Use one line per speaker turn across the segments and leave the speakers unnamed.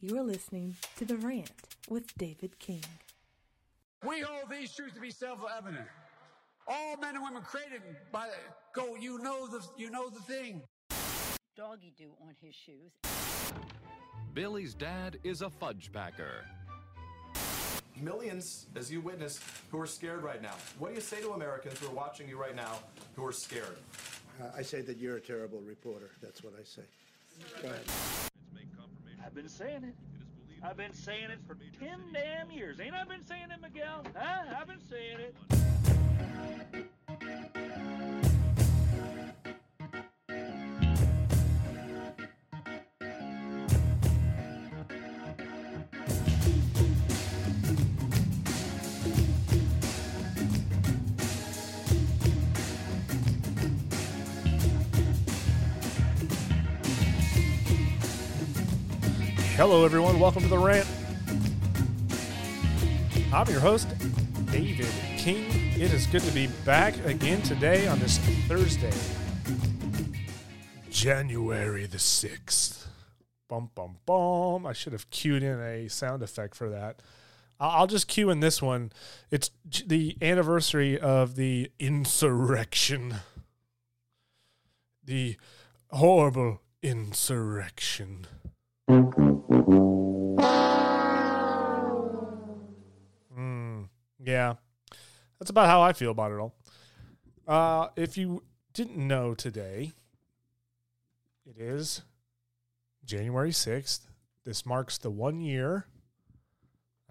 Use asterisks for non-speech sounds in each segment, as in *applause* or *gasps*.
You are listening to The Rant with David King.
We hold these truths to be self-evident. All men and women created by go. You know the you know the thing.
Doggy do on his shoes.
Billy's dad is a fudge packer.
Millions, as you witness, who are scared right now. What do you say to Americans who are watching you right now who are scared?
Uh, I say that you're a terrible reporter. That's what I say. Go ahead.
I've been saying it. I've been saying it for 10 damn years. Ain't I been saying it, Miguel? Huh? I've been saying it.
Hello, everyone. Welcome to the rant. I'm your host, David King. It is good to be back again today on this Thursday, January the 6th. Bum, bum, bum. I should have cued in a sound effect for that. I'll just cue in this one. It's the anniversary of the insurrection, the horrible insurrection. Yeah, that's about how I feel about it all. Uh, if you didn't know today, it is January 6th. This marks the one year.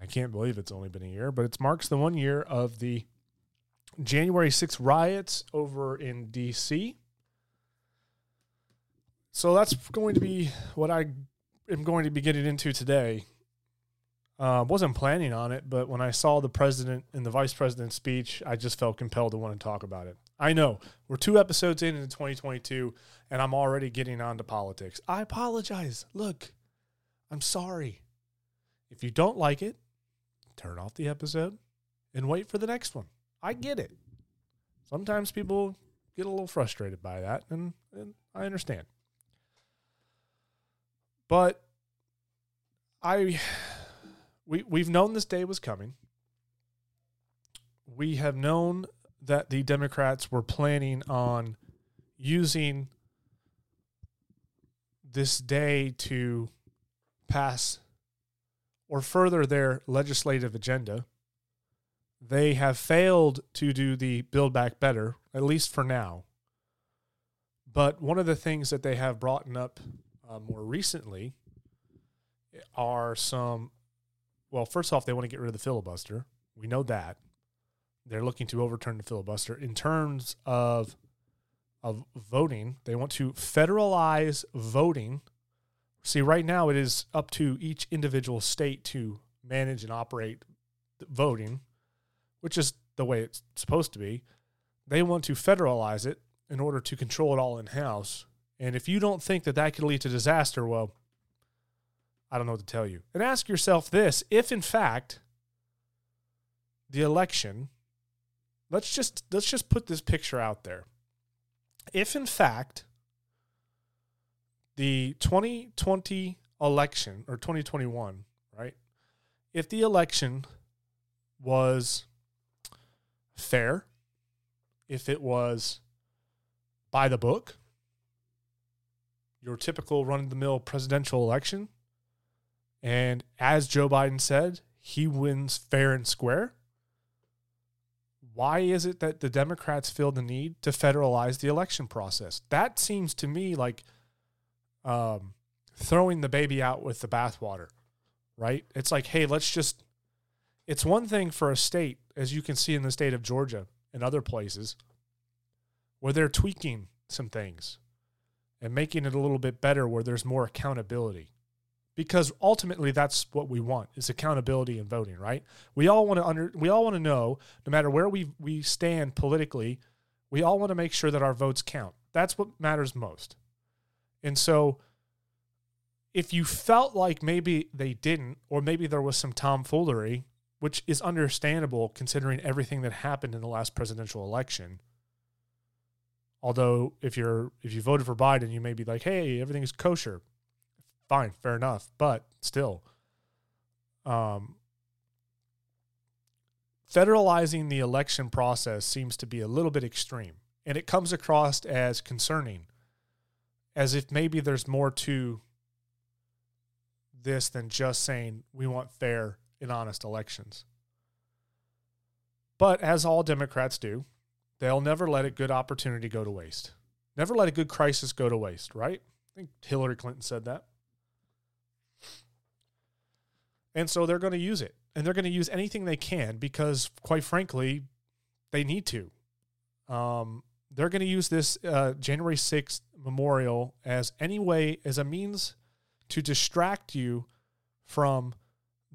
I can't believe it's only been a year, but it marks the one year of the January 6th riots over in D.C. So that's going to be what I am going to be getting into today. Uh, wasn't planning on it, but when I saw the president and the vice president's speech, I just felt compelled to want to talk about it. I know we're two episodes in into 2022, and I'm already getting on to politics. I apologize. Look, I'm sorry. If you don't like it, turn off the episode and wait for the next one. I get it. Sometimes people get a little frustrated by that, and, and I understand. But I we we've known this day was coming. We have known that the Democrats were planning on using this day to pass or further their legislative agenda. They have failed to do the Build Back Better, at least for now. But one of the things that they have brought up uh, more recently are some. Well, first off, they want to get rid of the filibuster. We know that they're looking to overturn the filibuster in terms of of voting. They want to federalize voting. See, right now it is up to each individual state to manage and operate voting, which is the way it's supposed to be. They want to federalize it in order to control it all in house. And if you don't think that that could lead to disaster, well, I don't know what to tell you. And ask yourself this if, in fact, the election, let's just let's just put this picture out there. If in fact the 2020 election or 2021, right? If the election was fair, if it was by the book, your typical run of the mill presidential election, and as Joe Biden said, he wins fair and square. Why is it that the Democrats feel the need to federalize the election process? That seems to me like um, throwing the baby out with the bathwater, right? It's like, hey, let's just. It's one thing for a state, as you can see in the state of Georgia and other places, where they're tweaking some things and making it a little bit better where there's more accountability because ultimately that's what we want is accountability in voting right? We all want to under we all want to know no matter where we we stand politically we all want to make sure that our votes count. That's what matters most. And so if you felt like maybe they didn't or maybe there was some tomfoolery which is understandable considering everything that happened in the last presidential election although if you're if you voted for Biden you may be like hey everything is kosher fine, fair enough. But still, um, federalizing the election process seems to be a little bit extreme. And it comes across as concerning, as if maybe there's more to this than just saying we want fair and honest elections. But as all Democrats do, they'll never let a good opportunity go to waste. Never let a good crisis go to waste, right? I think Hillary Clinton said that. And so they're going to use it. And they're going to use anything they can because, quite frankly, they need to. Um, they're going to use this uh, January 6th memorial as any way, as a means to distract you from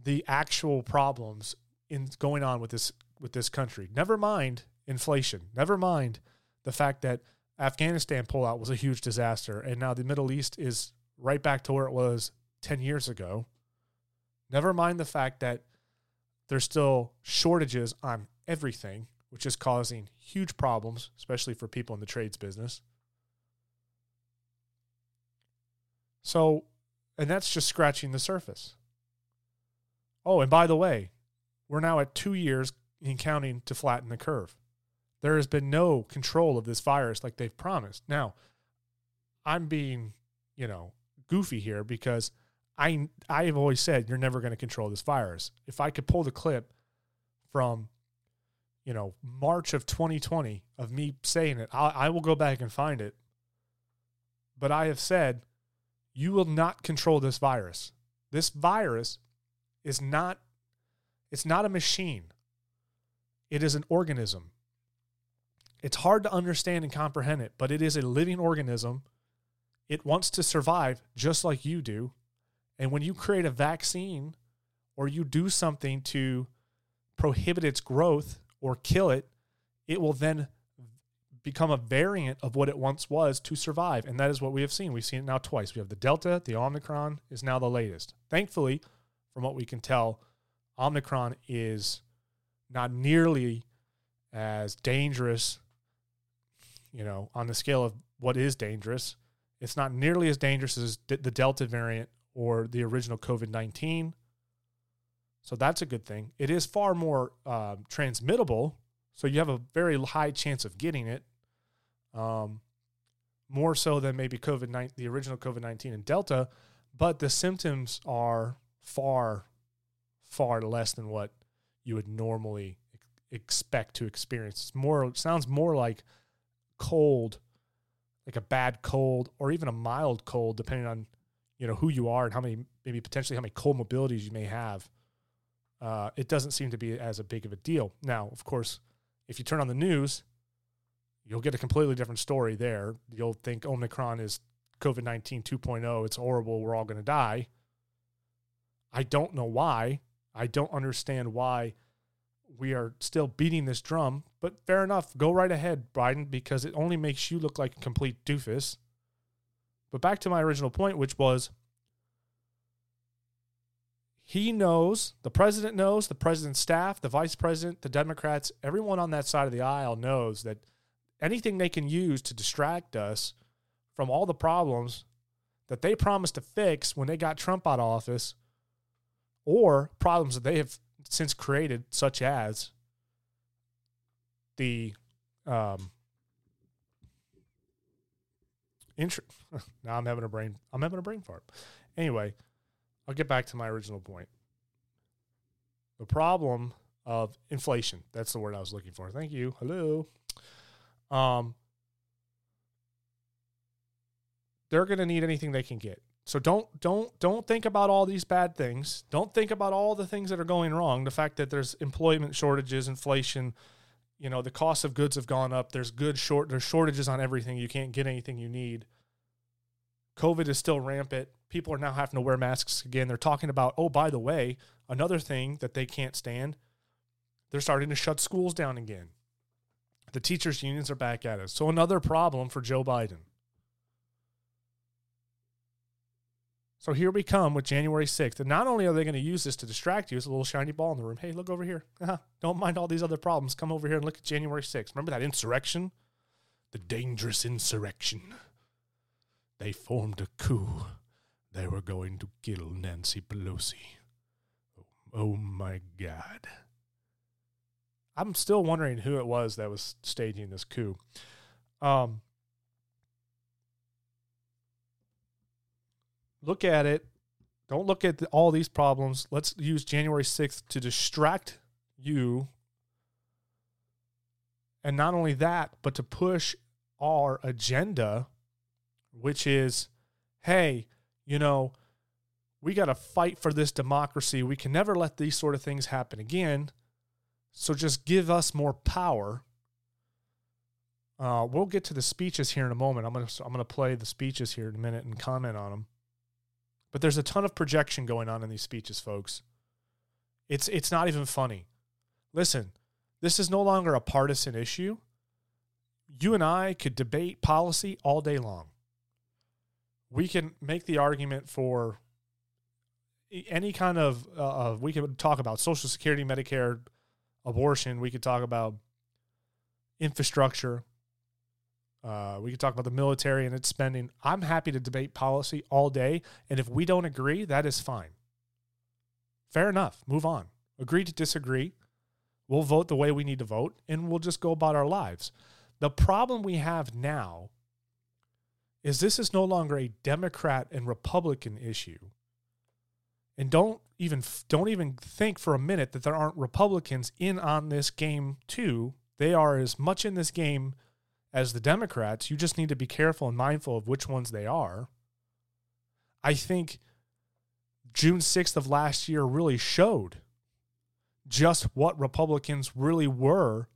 the actual problems in going on with this with this country. Never mind inflation. Never mind the fact that Afghanistan pullout was a huge disaster and now the Middle East is right back to where it was 10 years ago. Never mind the fact that there's still shortages on everything, which is causing huge problems, especially for people in the trades business. So, and that's just scratching the surface. Oh, and by the way, we're now at two years in counting to flatten the curve. There has been no control of this virus like they've promised. Now, I'm being, you know, goofy here because I I have always said you're never going to control this virus. If I could pull the clip from, you know, March of 2020 of me saying it, I, I will go back and find it. But I have said, you will not control this virus. This virus is not. It's not a machine. It is an organism. It's hard to understand and comprehend it, but it is a living organism. It wants to survive just like you do. And when you create a vaccine or you do something to prohibit its growth or kill it, it will then become a variant of what it once was to survive. And that is what we have seen. We've seen it now twice. We have the Delta, the Omicron is now the latest. Thankfully, from what we can tell, Omicron is not nearly as dangerous, you know, on the scale of what is dangerous. It's not nearly as dangerous as the Delta variant or the original COVID 19. So that's a good thing. It is far more uh, transmittable. So you have a very high chance of getting it. Um, more so than maybe COVID 19, the original COVID 19 and Delta, but the symptoms are far, far less than what you would normally expect to experience. It's more it sounds more like cold, like a bad cold or even a mild cold, depending on you know who you are and how many maybe potentially how many comorbidities you may have. Uh, it doesn't seem to be as a big of a deal. Now, of course, if you turn on the news, you'll get a completely different story there. You'll think Omicron is COVID 19 2.0. It's horrible. We're all going to die. I don't know why. I don't understand why we are still beating this drum, but fair enough. Go right ahead, Biden, because it only makes you look like a complete doofus. But back to my original point, which was he knows, the president knows, the president's staff, the vice president, the Democrats, everyone on that side of the aisle knows that anything they can use to distract us from all the problems that they promised to fix when they got Trump out of office or problems that they have since created, such as the um, intro. *laughs* now I'm having a brain. I'm having a brain fart. Anyway, I'll get back to my original point. The problem of inflation. That's the word I was looking for. Thank you. Hello. Um, they're going to need anything they can get. So don't don't don't think about all these bad things. Don't think about all the things that are going wrong. The fact that there's employment shortages, inflation, you know, the cost of goods have gone up. There's good short there's shortages on everything. You can't get anything you need. COVID is still rampant. People are now having to wear masks again. They're talking about, oh, by the way, another thing that they can't stand. They're starting to shut schools down again. The teachers' unions are back at us. So another problem for Joe Biden. So here we come with January 6th. And not only are they going to use this to distract you, it's a little shiny ball in the room. Hey, look over here. Don't mind all these other problems. Come over here and look at January 6th. Remember that insurrection? The dangerous insurrection. They formed a coup. they were going to kill Nancy Pelosi. Oh my God. I'm still wondering who it was that was staging this coup. Um, look at it. Don't look at the, all these problems. Let's use January 6th to distract you. And not only that, but to push our agenda, which is hey, you know, we got to fight for this democracy. We can never let these sort of things happen again. So just give us more power. Uh, we'll get to the speeches here in a moment. I'm gonna I'm gonna play the speeches here in a minute and comment on them. But there's a ton of projection going on in these speeches, folks. It's it's not even funny. Listen, this is no longer a partisan issue. You and I could debate policy all day long. We can make the argument for any kind of uh, we could talk about social security medicare abortion we could talk about infrastructure uh, we could talk about the military and its spending. I'm happy to debate policy all day and if we don't agree that is fine. Fair enough. Move on. Agree to disagree. We'll vote the way we need to vote and we'll just go about our lives. The problem we have now is this is no longer a democrat and republican issue. And don't even don't even think for a minute that there aren't Republicans in on this game too. They are as much in this game as the Democrats. You just need to be careful and mindful of which ones they are. I think June 6th of last year really showed just what Republicans really were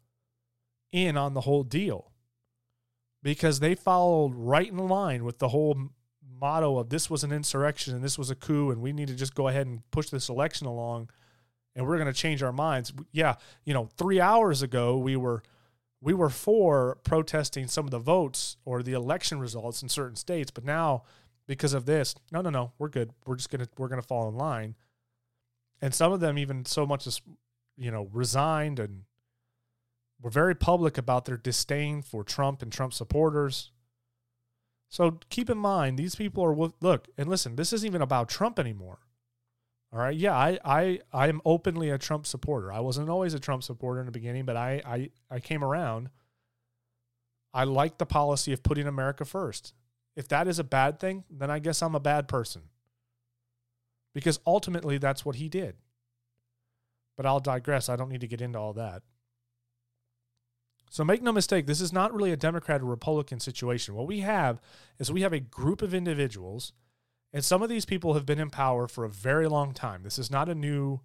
in on the whole deal because they followed right in line with the whole motto of this was an insurrection and this was a coup and we need to just go ahead and push this election along and we're going to change our minds. Yeah, you know, 3 hours ago we were we were for protesting some of the votes or the election results in certain states, but now because of this, no, no, no, we're good. We're just to we're to fall in line. And some of them even so much as you know, resigned and were very public about their disdain for Trump and Trump supporters so keep in mind, these people are look and listen. This isn't even about Trump anymore. All right, yeah, I I I am openly a Trump supporter. I wasn't always a Trump supporter in the beginning, but I I I came around. I like the policy of putting America first. If that is a bad thing, then I guess I'm a bad person. Because ultimately that's what he did. But I'll digress. I don't need to get into all that. So make no mistake, this is not really a Democrat or Republican situation. What we have is we have a group of individuals, and some of these people have been in power for a very long time. This is not a new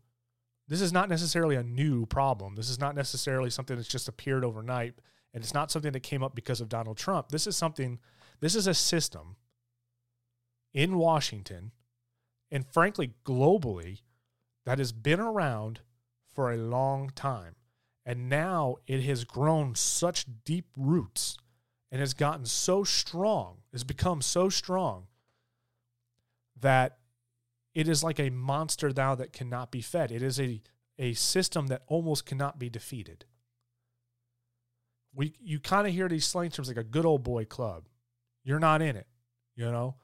this is not necessarily a new problem. This is not necessarily something that's just appeared overnight, and it's not something that came up because of Donald Trump. This is something this is a system in Washington and frankly globally that has been around for a long time. And now it has grown such deep roots and has gotten so strong, has become so strong that it is like a monster thou that cannot be fed. It is a, a system that almost cannot be defeated. We you kind of hear these slang terms like a good old boy club. You're not in it, you know.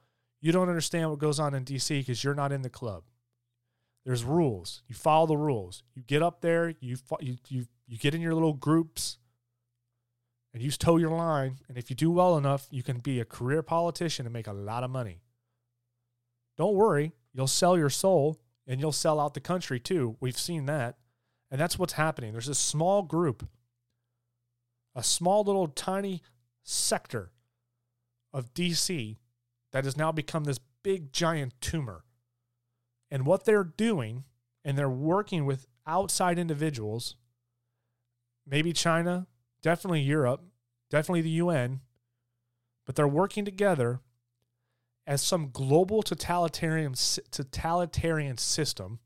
You don't understand what goes on in DC because you're not in the club. There's rules. You follow the rules. You get up there. You you you you get in your little groups, and you toe your line. And if you do well enough, you can be a career politician and make a lot of money. Don't worry, you'll sell your soul and you'll sell out the country too. We've seen that, and that's what's happening. There's a small group, a small little tiny sector of DC that has now become this big giant tumor and what they're doing, and they're working with outside individuals, maybe China, definitely Europe, definitely the UN, but they're working together as some global totalitarian totalitarian system.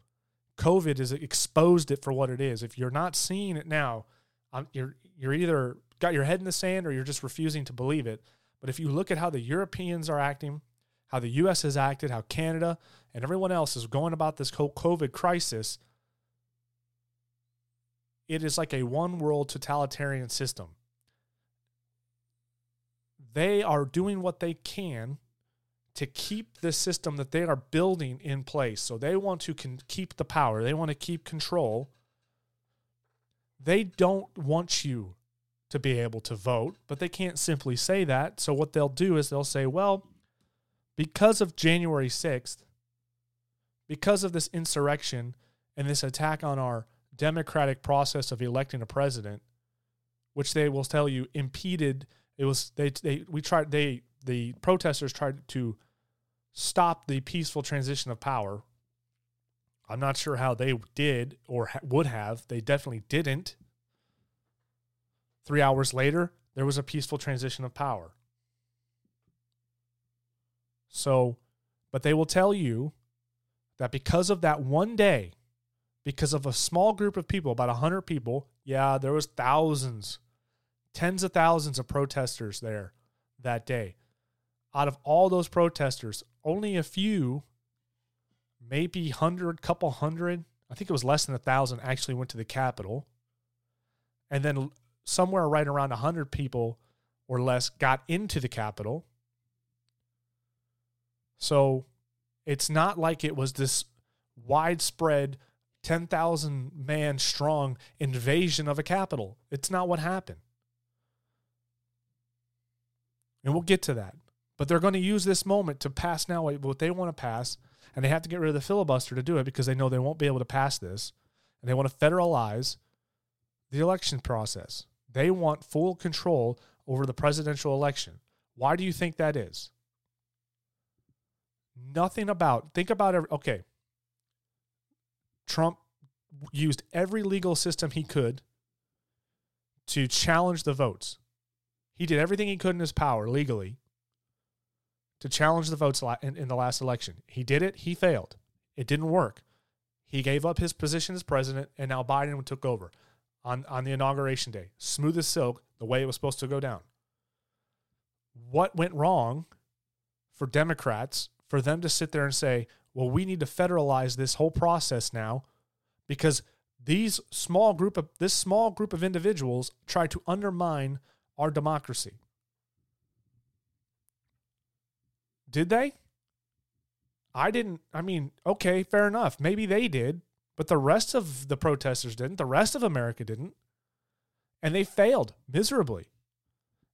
COVID has exposed it for what it is. If you're not seeing it now, um, you're you're either got your head in the sand or you're just refusing to believe it. But if you look at how the Europeans are acting, how the U.S. has acted, how Canada and everyone else is going about this whole COVID crisis, it is like a one world totalitarian system. They are doing what they can to keep the system that they are building in place. So they want to keep the power, they want to keep control. They don't want you to be able to vote, but they can't simply say that. So what they'll do is they'll say, well, because of January 6th, because of this insurrection and this attack on our democratic process of electing a president, which they will tell you impeded it was they they we tried they the protesters tried to stop the peaceful transition of power. I'm not sure how they did or ha- would have. They definitely didn't. 3 hours later, there was a peaceful transition of power. So, but they will tell you that because of that one day, because of a small group of people, about 100 people, yeah, there was thousands, tens of thousands of protesters there that day. Out of all those protesters, only a few, maybe 100, couple hundred, I think it was less than a thousand actually went to the Capitol. And then somewhere right around 100 people or less got into the Capitol. So it's not like it was this widespread 10,000 man strong invasion of a capital. It's not what happened. And we'll get to that. But they're going to use this moment to pass now what they want to pass. And they have to get rid of the filibuster to do it because they know they won't be able to pass this. And they want to federalize the election process. They want full control over the presidential election. Why do you think that is? Nothing about, think about it. Okay. Trump used every legal system he could to challenge the votes. He did everything he could in his power legally to challenge the votes in, the last election. He did it, he failed. It didn't work. He gave up his position as president, and now Biden took over on, on the inauguration day. Smooth as silk, the way it was supposed to go down. What went wrong for Democrats for them to sit there and say, well, we need to federalize this whole process now because these small group of this small group of individuals try to undermine our democracy. Did they? I didn't. I mean, okay, fair enough. Maybe they did, but the rest of the protesters didn't. The rest of America didn't. And they failed miserably.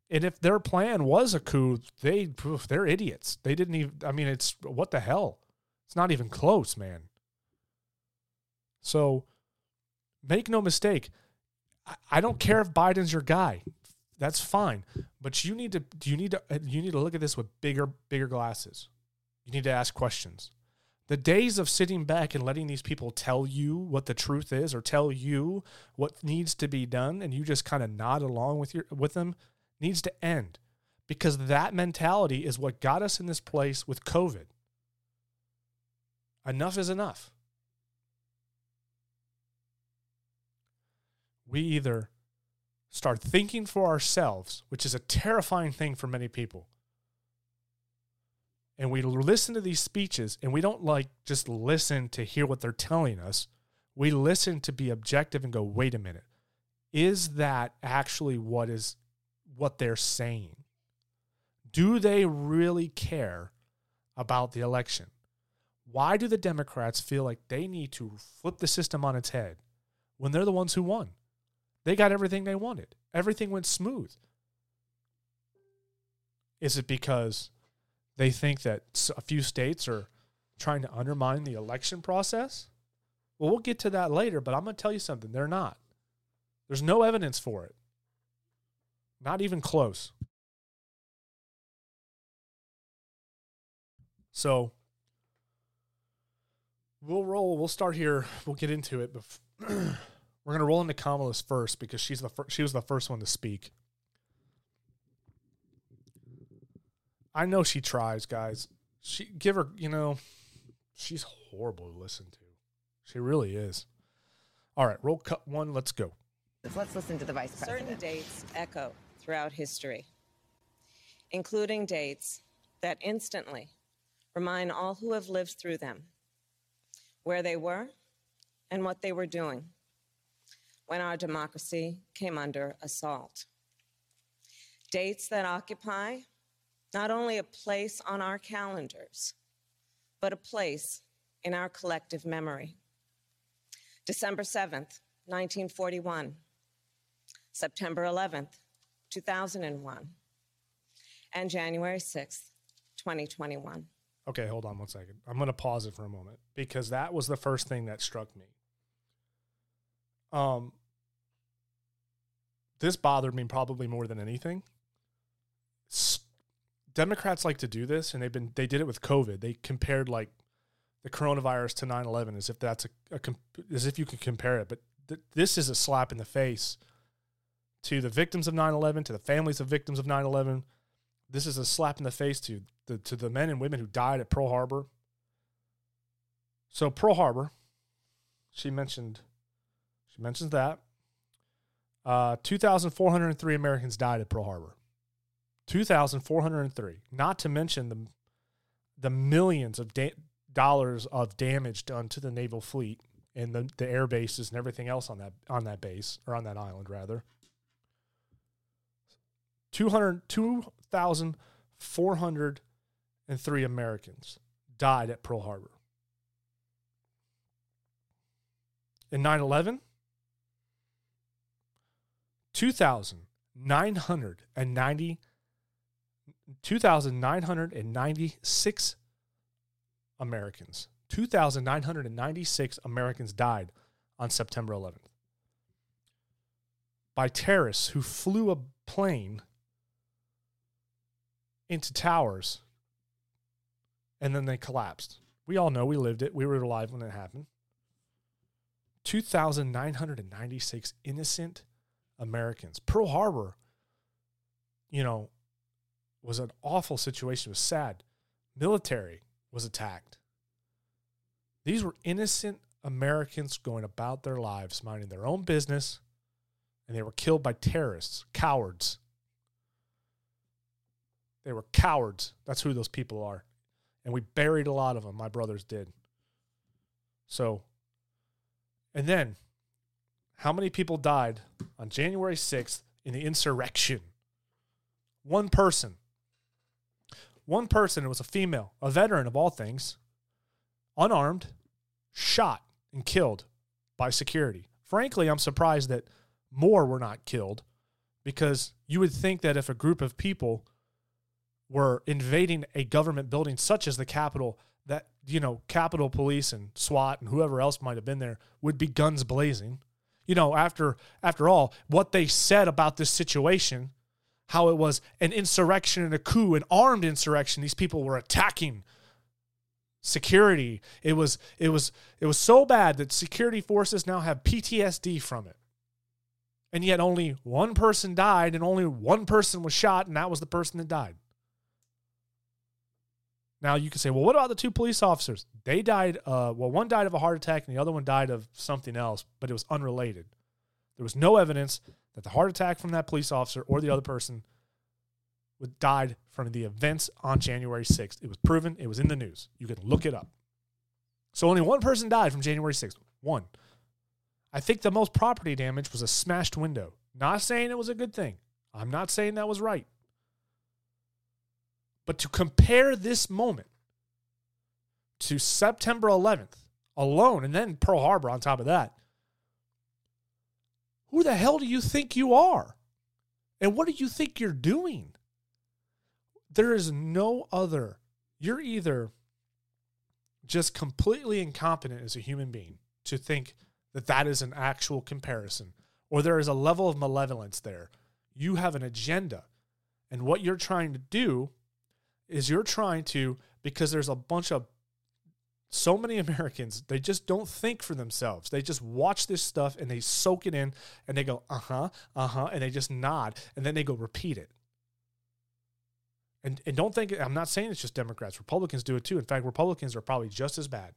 And if their plan was a coup, they they're idiots. They didn't even I mean it's what the hell? It's not even close, man. So make no mistake. I don't care if Biden's your guy. That's fine. But you need to you need to uh, you need to look at this with bigger bigger glasses. You need to ask questions. The days of sitting back and letting these people tell you what the truth is or tell you what needs to be done and you just kind of nod along with your with them needs to end because that mentality is what got us in this place with COVID. Enough is enough. We either start thinking for ourselves, which is a terrifying thing for many people. And we listen to these speeches and we don't like just listen to hear what they're telling us. We listen to be objective and go, wait a minute. Is that actually what is what they're saying. Do they really care about the election? Why do the Democrats feel like they need to flip the system on its head when they're the ones who won? They got everything they wanted, everything went smooth. Is it because they think that a few states are trying to undermine the election process? Well, we'll get to that later, but I'm going to tell you something. They're not. There's no evidence for it. Not even close. So we'll roll. We'll start here. We'll get into it. *clears throat* we're gonna roll into Kamala's first because she's the fir- she was the first one to speak. I know she tries, guys. She give her, you know, she's horrible to listen to. She really is. All right, roll cut one. Let's go.
Let's listen to the vice president.
Certain dates echo throughout history, including dates that instantly remind all who have lived through them where they were and what they were doing when our democracy came under assault. Dates that occupy not only a place on our calendars, but a place in our collective memory. December 7th, 1941, September 11th, 2001, and January 6th, 2021.
Okay, hold on one second. I'm going to pause it for a moment because that was the first thing that struck me. Um, this bothered me probably more than anything. Democrats like to do this, and they've been they did it with COVID. They compared like the coronavirus to 9/11 as if that's a, a comp- as if you could compare it. But th- this is a slap in the face to the victims of 9/11, to the families of victims of 9/11. This is a slap in the face to the to the men and women who died at Pearl Harbor. So Pearl Harbor, she mentioned, she mentions that. Uh, 2,403 Americans died at Pearl Harbor. 2,403. Not to mention the the millions of da- dollars of damage done to the naval fleet and the, the air bases and everything else on that on that base or on that island rather. 200 2,403 Americans died at Pearl Harbor. In 9 11, 2,990 2,996 Americans. 2,996 Americans died on September 11th by terrorists who flew a plane into towers and then they collapsed. We all know we lived it. We were alive when it happened. 2,996 innocent Americans. Pearl Harbor, you know, was an awful situation. It was sad. Military was attacked. These were innocent Americans going about their lives, minding their own business, and they were killed by terrorists, cowards. They were cowards. That's who those people are. And we buried a lot of them. My brothers did. So, and then how many people died on January 6th in the insurrection? One person. One person, it was a female, a veteran of all things, unarmed, shot and killed by security. Frankly, I'm surprised that more were not killed because you would think that if a group of people were invading a government building such as the Capitol, that, you know, Capitol Police and SWAT and whoever else might have been there would be guns blazing. You know, after after all, what they said about this situation how it was an insurrection and a coup, an armed insurrection. These people were attacking security. It was it was it was so bad that security forces now have PTSD from it. And yet only one person died and only one person was shot and that was the person that died. Now you can say, well, what about the two police officers? They died. Uh, well, one died of a heart attack and the other one died of something else, but it was unrelated. There was no evidence that the heart attack from that police officer or the other person died from the events on January 6th. It was proven, it was in the news. You can look it up. So only one person died from January 6th. One. I think the most property damage was a smashed window. Not saying it was a good thing. I'm not saying that was right. But to compare this moment to September 11th alone, and then Pearl Harbor on top of that, who the hell do you think you are? And what do you think you're doing? There is no other. You're either just completely incompetent as a human being to think that that is an actual comparison, or there is a level of malevolence there. You have an agenda. And what you're trying to do is you're trying to, because there's a bunch of so many Americans, they just don't think for themselves. They just watch this stuff and they soak it in and they go, uh huh, uh huh, and they just nod and then they go repeat it. And, and don't think, I'm not saying it's just Democrats, Republicans do it too. In fact, Republicans are probably just as bad.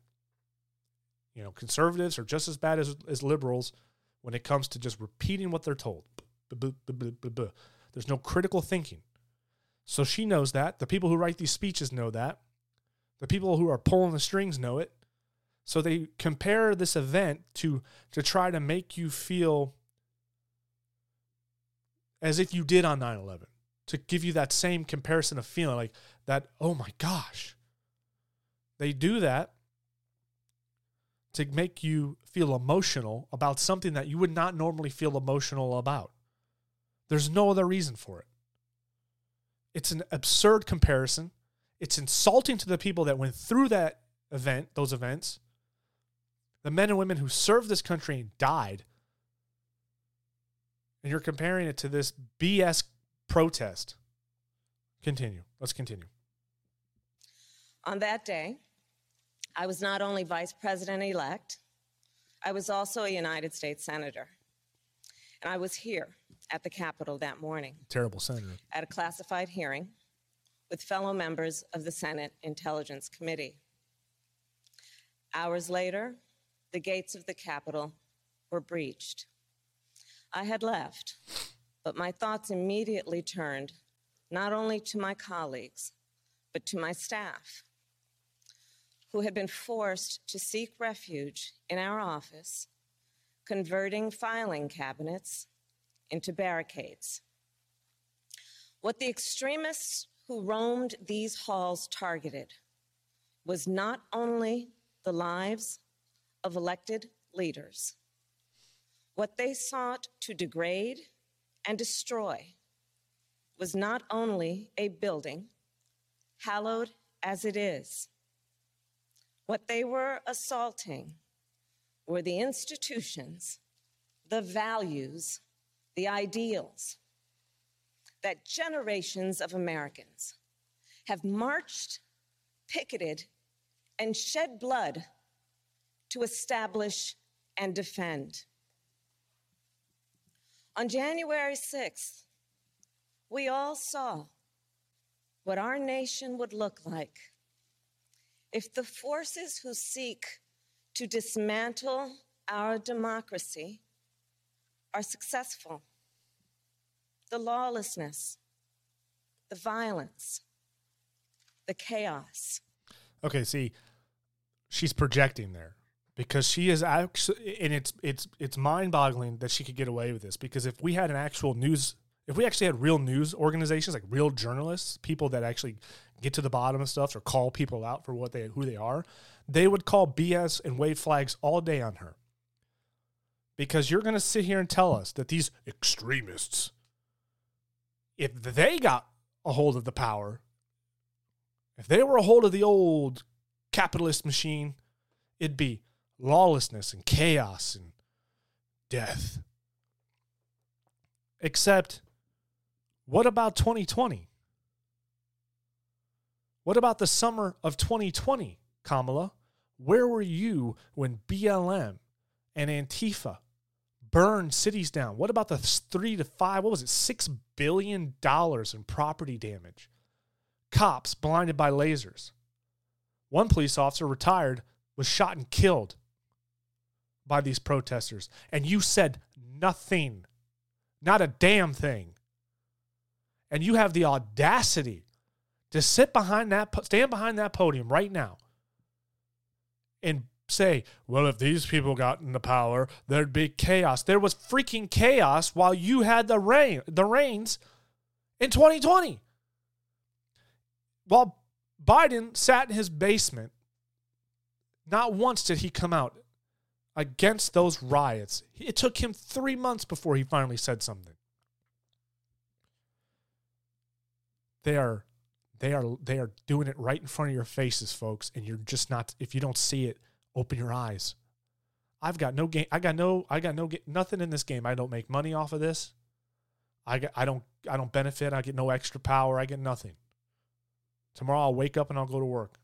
You know, conservatives are just as bad as, as liberals when it comes to just repeating what they're told. There's no critical thinking. So she knows that. The people who write these speeches know that. The people who are pulling the strings know it. So they compare this event to to try to make you feel as if you did on 9/11. to give you that same comparison of feeling like that, oh my gosh. They do that to make you feel emotional about something that you would not normally feel emotional about. There's no other reason for it. It's an absurd comparison. It's insulting to the people that went through that event, those events, the men and women who served this country and died. And you're comparing it to this BS protest. Continue. Let's continue.
On that day, I was not only vice president elect, I was also a United States senator. And I was here at the Capitol that morning
Terrible senator.
at a classified hearing with fellow members of the Senate Intelligence Committee. Hours later, the gates of the Capitol were breached. I had left, but my thoughts immediately turned not only to my colleagues, but to my staff, who had been forced to seek refuge in our office, converting filing cabinets into barricades. What the extremists who roamed these halls targeted was not only the lives of elected leaders, what they sought to degrade and destroy was not only a building, hallowed as it is. What they were assaulting were the institutions, the values, the ideals that generations of Americans have marched, picketed, and shed blood to establish and defend. On January 6th, we all saw what our nation would look like if the forces who seek to dismantle our democracy are successful. The lawlessness, the violence, the chaos.
Okay, see, she's projecting there because she is actually, and it's it's it's mind-boggling that she could get away with this. Because if we had an actual news, if we actually had real news organizations like real journalists, people that actually get to the bottom of stuff or call people out for what they who they are, they would call BS and wave flags all day on her. Because you're going to sit here and tell us that these extremists, if they got a hold of the power, if they were a hold of the old capitalist machine, it'd be lawlessness and chaos and death. Except, what about 2020? What about the summer of 2020, Kamala? Where were you when BLM and Antifa burned cities down? What about the three to five, what was it, six billion dollars in property damage? Cops blinded by lasers. One police officer retired was shot and killed by these protesters. And you said nothing, not a damn thing. And you have the audacity to sit behind that, stand behind that podium right now and say, well, if these people got into power, there'd be chaos. There was freaking chaos while you had the reign, the reins in 2020. While Biden sat in his basement, not once did he come out against those riots. It took him three months before he finally said something. They are they are they are doing it right in front of your faces, folks, and you're just not if you don't see it, open your eyes. I've got no game I got no I got no nothing in this game. I don't make money off of this. I get, I don't I don't benefit. I get no extra power. I get nothing. Tomorrow I'll wake up and I'll go to work.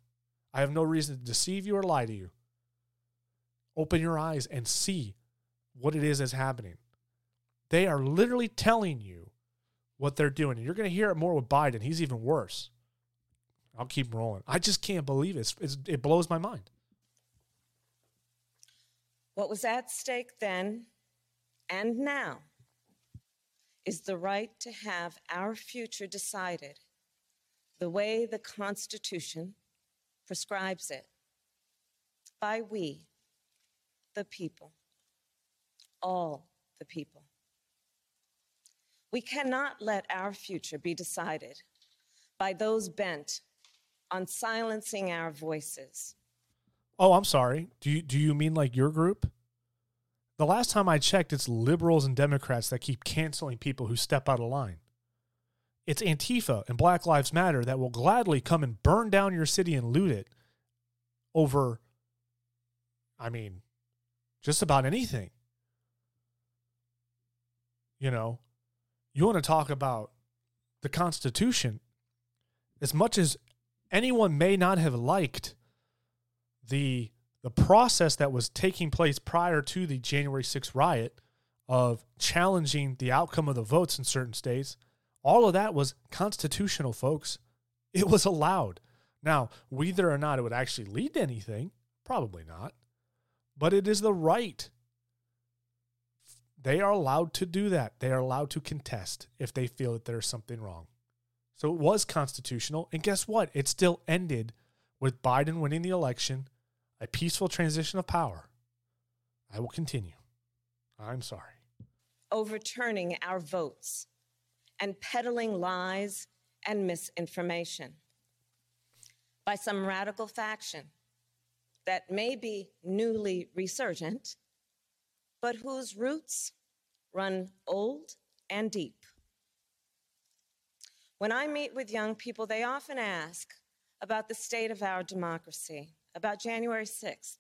I have no reason to deceive you or lie to you. Open your eyes and see what it is that's happening. They are literally telling you what they're doing. And you're going to hear it more with Biden. He's even worse. I'll keep rolling. I just can't believe it. It's, it's, it blows my mind.
What was at stake then and now is the right to have our future decided the way the Constitution prescribes it by we, the people, all the people. We cannot let our future be decided by those bent on silencing our voices.
Oh, I'm sorry. Do you do you mean like your group? The last time I checked, it's liberals and Democrats that keep canceling people who step out of line. It's Antifa and Black Lives Matter that will gladly come and burn down your city and loot it over, I mean, just about anything. You know, you want to talk about the Constitution. As much as anyone may not have liked the the process that was taking place prior to the January 6th riot of challenging the outcome of the votes in certain states, all of that was constitutional, folks. It was allowed. Now, whether or not it would actually lead to anything, probably not. But it is the right. They are allowed to do that. They are allowed to contest if they feel that there's something wrong. So it was constitutional. And guess what? It still ended with Biden winning the election, a peaceful transition of power. I will continue. I'm sorry.
Overturning our votes and peddling lies and misinformation by some radical faction that may be newly resurgent, but whose roots run old and deep. When I meet with young people, they often ask about the state of our democracy, about January 6th.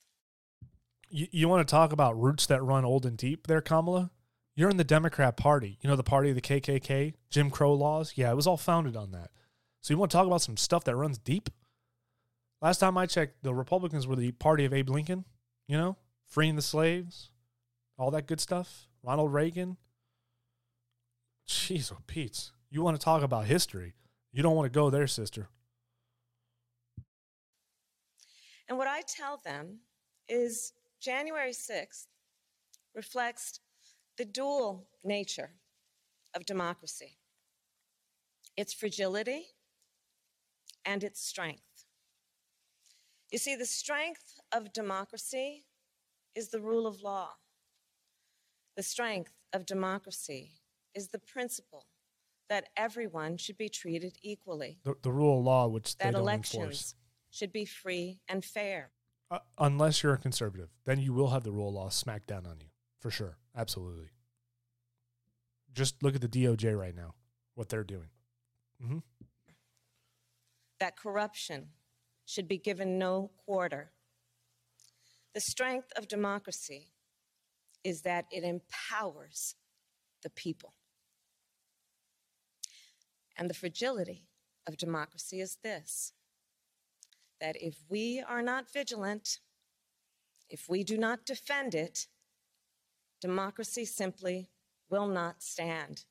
You, you want to talk about roots that run old and deep there, Kamala? You're in the Democrat Party. You know, the party of the KKK, Jim Crow laws? Yeah, it was all founded on that. So you want to talk about some stuff that runs deep? Last time I checked, the Republicans were the party of Abe Lincoln, you know, freeing the slaves, all that good stuff. Ronald Reagan. Jeez, oh, Pete's. You want to talk about history. You don't want to go there, sister.
And what I tell them is January 6th reflects the dual nature of democracy its fragility and its strength. You see, the strength of democracy is the rule of law. The strength of democracy is the principle that everyone should be treated equally.
The, the rule of law, which
that elections. Should be free and fair.
Uh, unless you're a conservative, then you will have the rule of law smacked down on you for sure. Absolutely. Just look at the DOJ right now, what they're doing. hmm
that corruption should be given no quarter. The strength of democracy is that it empowers the people. And the fragility of democracy is this that if we are not vigilant, if we do not defend it, democracy simply will not stand.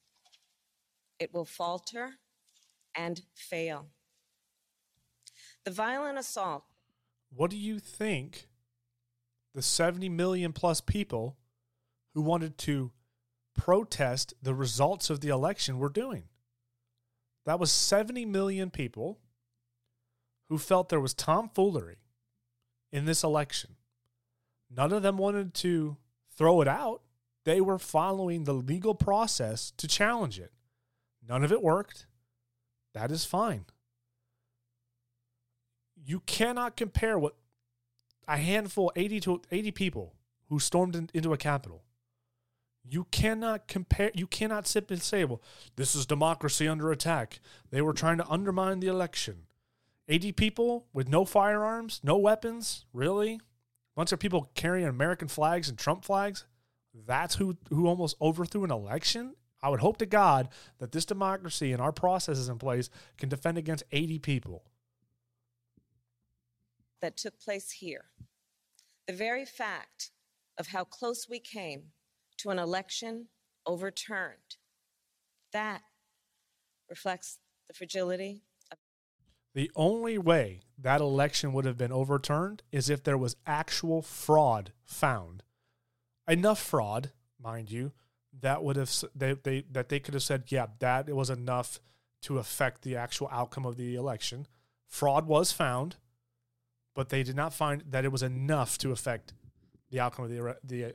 It will falter and fail. The violent assault
What do you think the 70 million plus people who wanted to protest the results of the election were doing? That was 70 million people who felt there was tomfoolery in this election. None of them wanted to throw it out. They were following the legal process to challenge it. None of it worked. That is fine. You cannot compare what a handful, 80 to 80 people who stormed in, into a Capitol. You cannot compare, you cannot sit and say, well, this is democracy under attack. They were trying to undermine the election. 80 people with no firearms, no weapons, really? A Bunch of people carrying American flags and Trump flags? That's who, who almost overthrew an election? I would hope to God that this democracy and our processes in place can defend against 80 people.
that took place here. The very fact of how close we came to an election overturned, that reflects the fragility
The only way that election would have been overturned is if there was actual fraud found. Enough fraud, mind you, that would have they, they that they could have said, yeah, that was enough to affect the actual outcome of the election. Fraud was found, but they did not find that it was enough to affect the outcome of the the uh,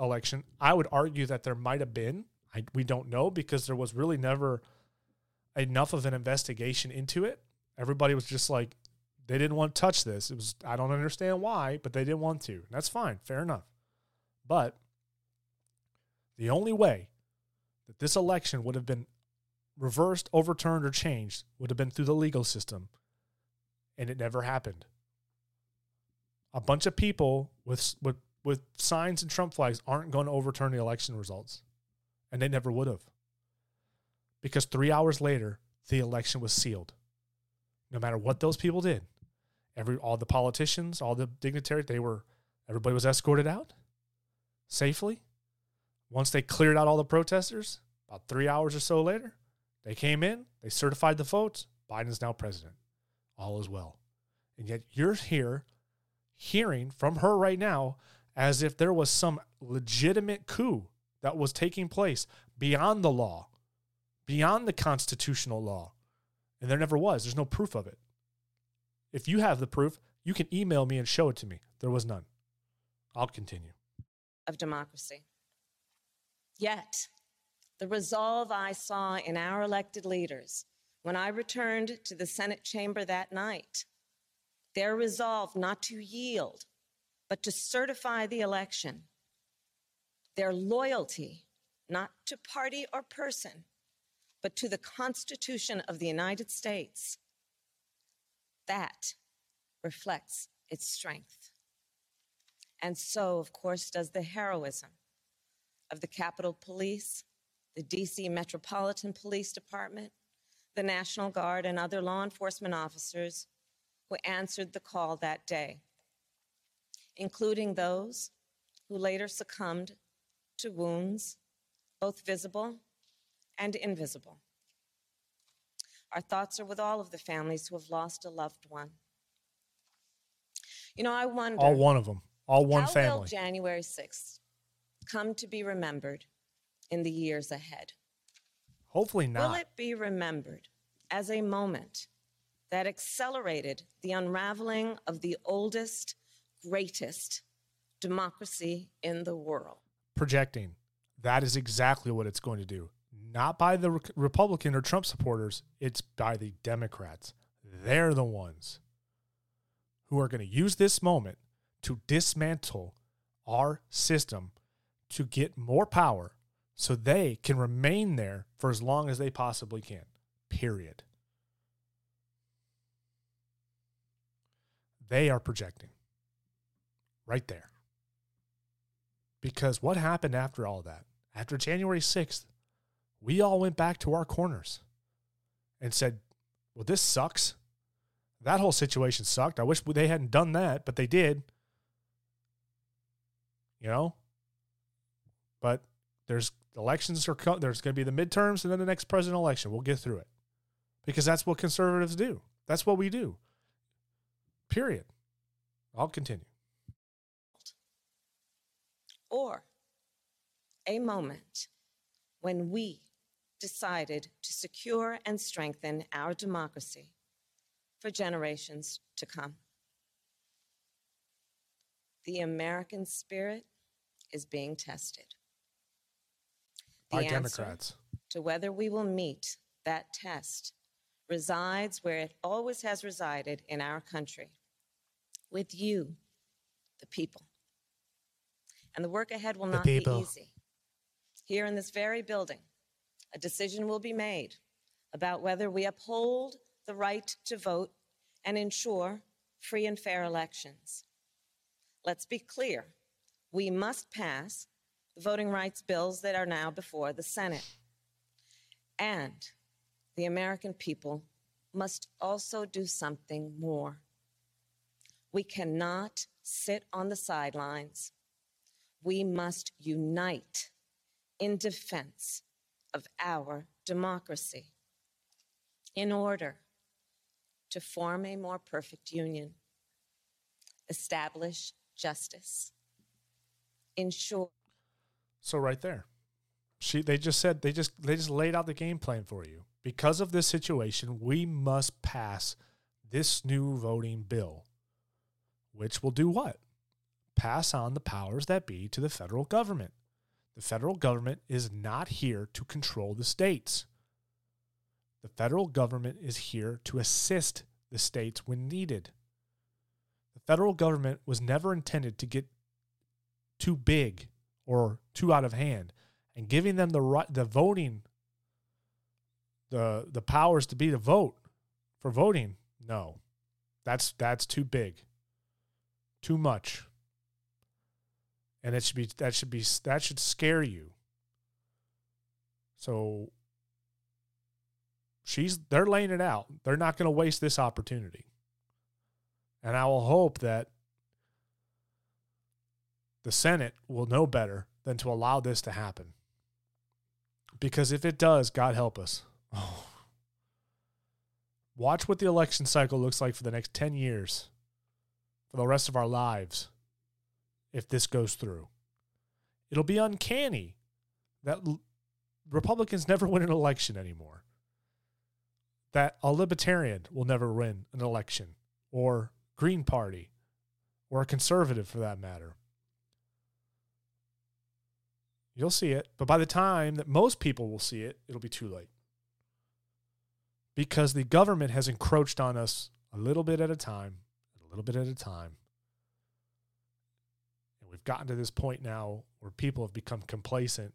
election. I would argue that there might have been. I, we don't know because there was really never enough of an investigation into it. Everybody was just like, they didn't want to touch this. It was, I don't understand why, but they didn't want to. That's fine. Fair enough. But the only way that this election would have been reversed, overturned, or changed would have been through the legal system. And it never happened. A bunch of people with, with, with signs and Trump flags aren't going to overturn the election results. And they never would have. Because three hours later, the election was sealed. No matter what those people did, every all the politicians, all the dignitaries, they were everybody was escorted out safely. Once they cleared out all the protesters, about three hours or so later, they came in, they certified the votes. Biden's now president. All is well. And yet you're here hearing from her right now as if there was some legitimate coup that was taking place beyond the law, beyond the constitutional law. And there never was. There's no proof of it. If you have the proof, you can email me and show it to me. There was none. I'll continue.
Of democracy. Yet, the resolve I saw in our elected leaders when I returned to the Senate chamber that night, their resolve not to yield, but to certify the election, their loyalty not to party or person, but to the Constitution of the United States, that reflects its strength. And so, of course, does the heroism of the Capitol Police, the DC Metropolitan Police Department, the National Guard, and other law enforcement officers who answered the call that day, including those who later succumbed to wounds, both visible and invisible. Our thoughts are with all of the families who have lost a loved one. You know, I wonder.
All one of them. All one
how
family.
will January 6th come to be remembered in the years ahead?
Hopefully not.
Will it be remembered as a moment that accelerated the unraveling of the oldest, greatest democracy in the world?
Projecting. That is exactly what it's going to do. Not by the Re- Republican or Trump supporters, it's by the Democrats. They're the ones who are going to use this moment to dismantle our system to get more power so they can remain there for as long as they possibly can. Period. They are projecting right there. Because what happened after all that? After January 6th, we all went back to our corners and said, well, this sucks. That whole situation sucked. I wish they hadn't done that, but they did. You know? But there's elections are co- there's going to be the midterms and then the next presidential election. We'll get through it. Because that's what conservatives do. That's what we do. Period. I'll continue.
Or a moment when we decided to secure and strengthen our democracy for generations to come. The American spirit is being tested. The
By
answer
Democrats.
to whether we will meet that test resides where it always has resided in our country with you, the people. And the work ahead will
The
not be
people.
easy. Here in this very building, a decision will be made about whether we uphold the right to vote and ensure free and fair elections. Let's be clear we must pass the voting rights bills that are now before the Senate. And the American people must also do something more. We cannot sit on the sidelines. We must unite in defense of our democracy in order to form a more perfect union, establish justice, ensure.
So right there. She they just said they just they just laid out the game plan for you. Because of this situation, we must pass this new voting bill, which will do what? Pass on the powers that be to the federal government. The federal government is not here to control the states. The federal government is here to assist the states when needed. The federal government was never intended to get too big or too out of hand and giving them the right the voting the the powers to be to vote for voting no that's that's too big too much and it should be that should be that should scare you. So she's they're laying it out. They're not going to waste this opportunity. And i will hope that the senate will know better than to allow this to happen. Because if it does god help us. Oh. *sighs* watch what the election cycle looks like for the next 10 years for the rest of our lives if this goes through. It'll be uncanny that l- Republicans never *laughs* win an election anymore. That a libertarian will never win an election, or Green Party, or a conservative for that matter. You'll see it, but by the time that most people will see it, it'll be too late. Because the government has encroached on us a little bit at a time, a little bit at a time. We've gotten to this point now where people have become complacent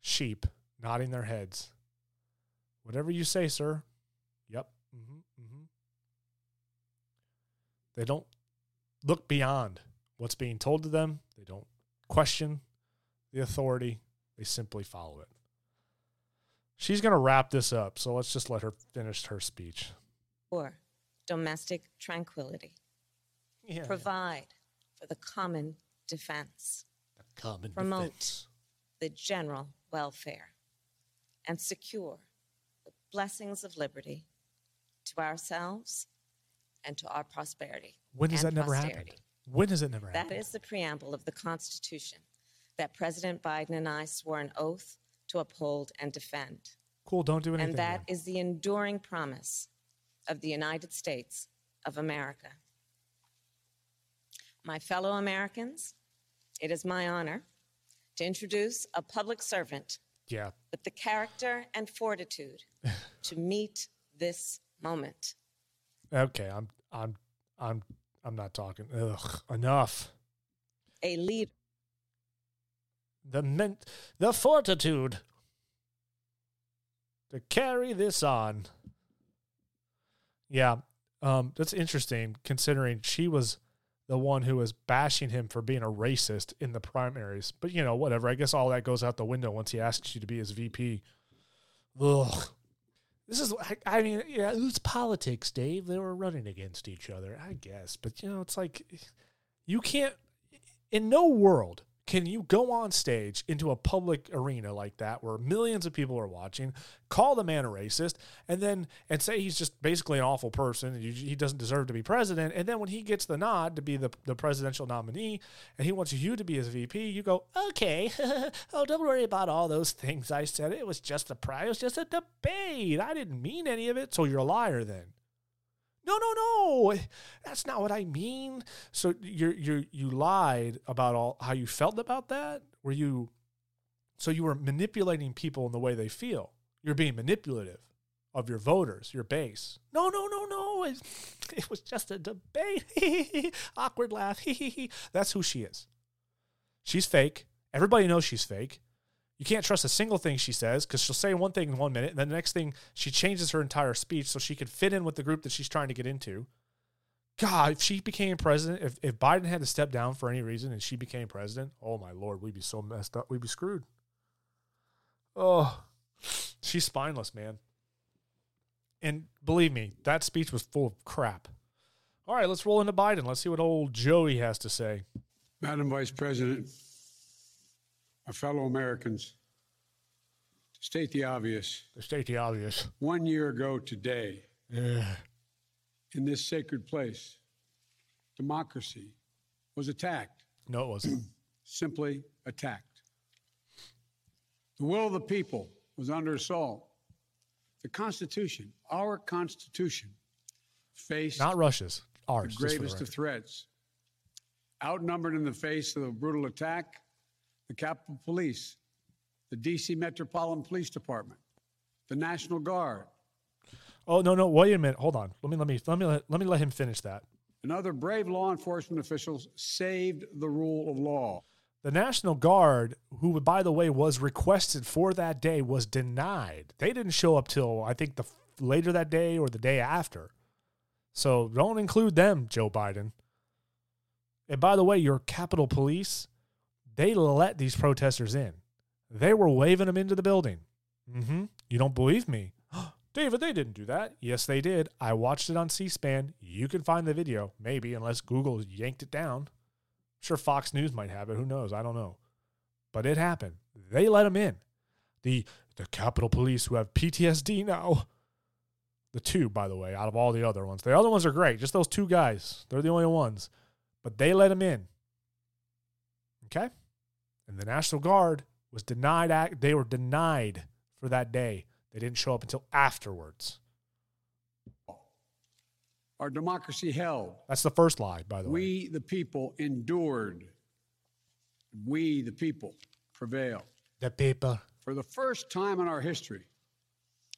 sheep, nodding their heads. Whatever you say, sir. Yep. hmm hmm They don't look beyond what's being told to them. They don't question the authority. They simply follow it. She's going to wrap this up, so let's just let her finish her speech.
Or domestic tranquility.
Yeah.
Provide for the common defense.
Common
Promote
defense.
the general welfare and secure the blessings of liberty to ourselves and to our prosperity.
When does that never happen? When does it never
That
happen?
is the preamble of the Constitution that President Biden and I swore an oath to uphold and defend.
Cool, don't do anything.
And that
then.
is the enduring promise of the United States of America. My fellow Americans, it is my honor to introduce a public servant
yeah.
with the character and fortitude *laughs* to meet this moment.
Okay, I'm I'm I'm I'm not talking. Ugh, enough.
A leader
The men, the fortitude to carry this on. Yeah, um, that's interesting considering she was the one who was bashing him for being a racist in the primaries. But you know, whatever. I guess all that goes out the window once he asks you to be his VP. Ugh. This is, I, mean, yeah, it's politics, Dave. They were running against each other, I guess. But you know, it's like you can't. In no world can you go on stage into a public arena like that where millions of people are watching, call the man a racist, and then and say he's just basically an awful person and you, he doesn't deserve to be president. And then when he gets the nod to be the, the presidential nominee and he wants you to be his VP, you go, okay, *laughs* oh, don't worry about all those things I said. It was just a prize, it was just a debate. I didn't mean any of it. So you're a liar then. No, no, no. That's not what I mean. So you you you lied about all how you felt about that? Were you so you were manipulating people in the way they feel. You're being manipulative of your voters, your base. No, no, no, no. It, *laughs* it was just a debate. *laughs* Awkward laugh. *laughs* That's who she is. She's fake. Everybody knows she's fake. You can't trust a single thing she says because she'll say one thing in one minute, and then the next thing she changes her entire speech so she could fit in with the group that she's trying to get into. God, if she became president, if, if Biden had to step down for any reason and she became president, oh my lord, we'd be so messed up. We'd be screwed. Oh, she's spineless, man. And believe me, that speech was full of crap. All right, let's roll into Biden. Let's see what old Joey has to say.
Madam Vice President, my fellow Americans, to state the obvious,
To state the obvious.
one year ago today,
Yeah.
in this sacred place, democracy was attacked,
No, it wasn't. *clears throat*
simply attacked. The will of the people was under assault. The Constitution, our Constitution, faced
Not Russia's.
the
Ours. the
gravest of threats. Outnumbered in the face of a brutal attack, the Capitol Police, the D.C. Metropolitan Police Department, the National Guard,
Oh no, no, wait a minute. Hold on. Let me let me let me let, let me let him finish that.
and other brave law enforcement officials saved the rule of law.
The National Guard, who by the way was requested for that day, was denied. They didn't show up till I think the later that day or the day after. So don't include them, Joe Biden. And by the way, your Capitol Police, they let these protesters in. They were waving them into the building. Mm-hmm. You don't believe me? *gasps* David, they didn't do that. Yes, they did. I watched it on C-SPAN. You can find the video, maybe, unless Google yanked it down. Sure, Fox News might have it. Who knows? I don't know. But it happened. They let them in. The the Capitol Police who have PTSD now. The two, by the way, out of all the other ones. The other ones are great. Just those two guys. They're the only ones. But they let them in. Okay? And the National Guard was denied they were denied for that day. They didn't show up until afterwards.
Our democracy held.
That's the first lie, by the way.
We, the people, endured. We, the people, prevailed.
The people.
For the first time in our history,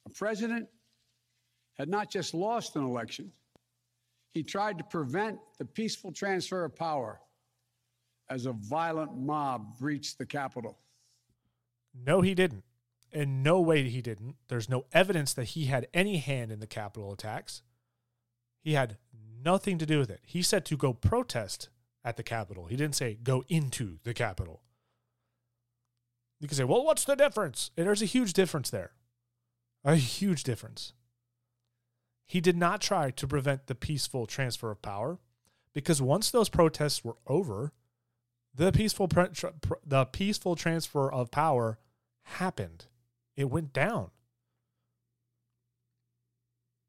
a president had not just lost an election, he tried to prevent the peaceful transfer of power as a violent mob breached the Capitol.
No, he didn't. In no way he didn't. There's no evidence that he had any hand in the Capitol attacks. He had nothing to do with it. He said to go protest at the Capitol. He didn't say go into the Capitol. You can say, well, what's the difference? And there's a huge difference there. A huge difference. He did not try to prevent the peaceful transfer of power because once those protests were over, the peaceful pr- the peaceful transfer of power happened. It went down.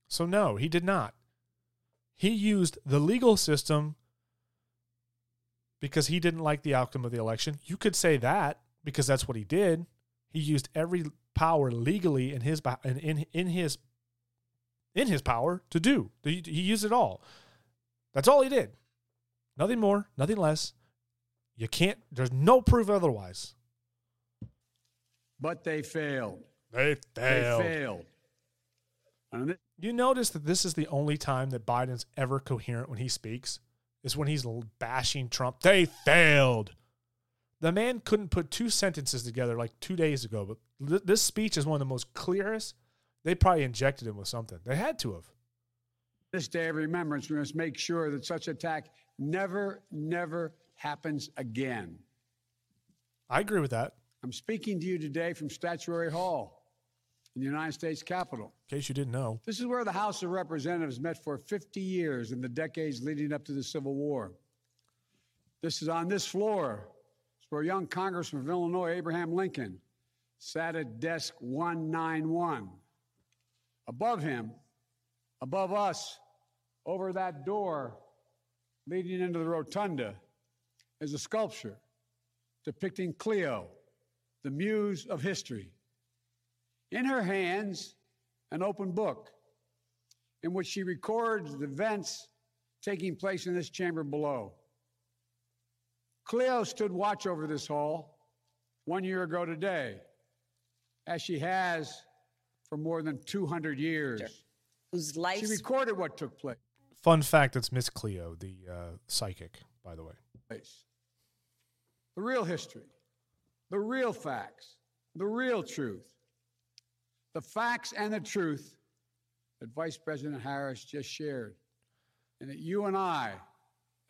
So no, he did not. He used the legal system because he didn't like the outcome of the election. You could say that because that's what he did. He used every power legally in his in in, in his in his power to do. He used it all. That's all he did. Nothing more, nothing less. You can't. There's no proof otherwise.
But they failed.
They failed.
They failed. It-
You notice that this is the only time that Biden's ever coherent when he speaks, is when he's bashing Trump. They failed. The man couldn't put two sentences together like two days ago, but th- this speech is one of the most clearest. They probably injected him with something. They had to have.
this day of remembrance, we must make sure that such attack never, never happens again.
I agree with that.
I'm speaking to you today from Statuary Hall in the United States Capitol.
In case you didn't know,
This is where the House of Representatives met for 50 years in the decades leading up to the Civil War. This is on this floor. It's where young Congressman from Illinois, Abraham Lincoln, sat at desk 191. Above him, above us, over that door leading into the rotunda, is a sculpture depicting Clio, the muse of history. In her hands, an open book in which she records the events taking place in this chamber below. Clio stood watch over this hall one year ago today, as she has for more than 200 years.
Whose life
She recorded what took place.
fun fact: it's Miss Cleo, the uh, psychic, by the way.
The real history, the real facts, the real truth. The facts and the truth that Vice President Harris just shared, and that you and I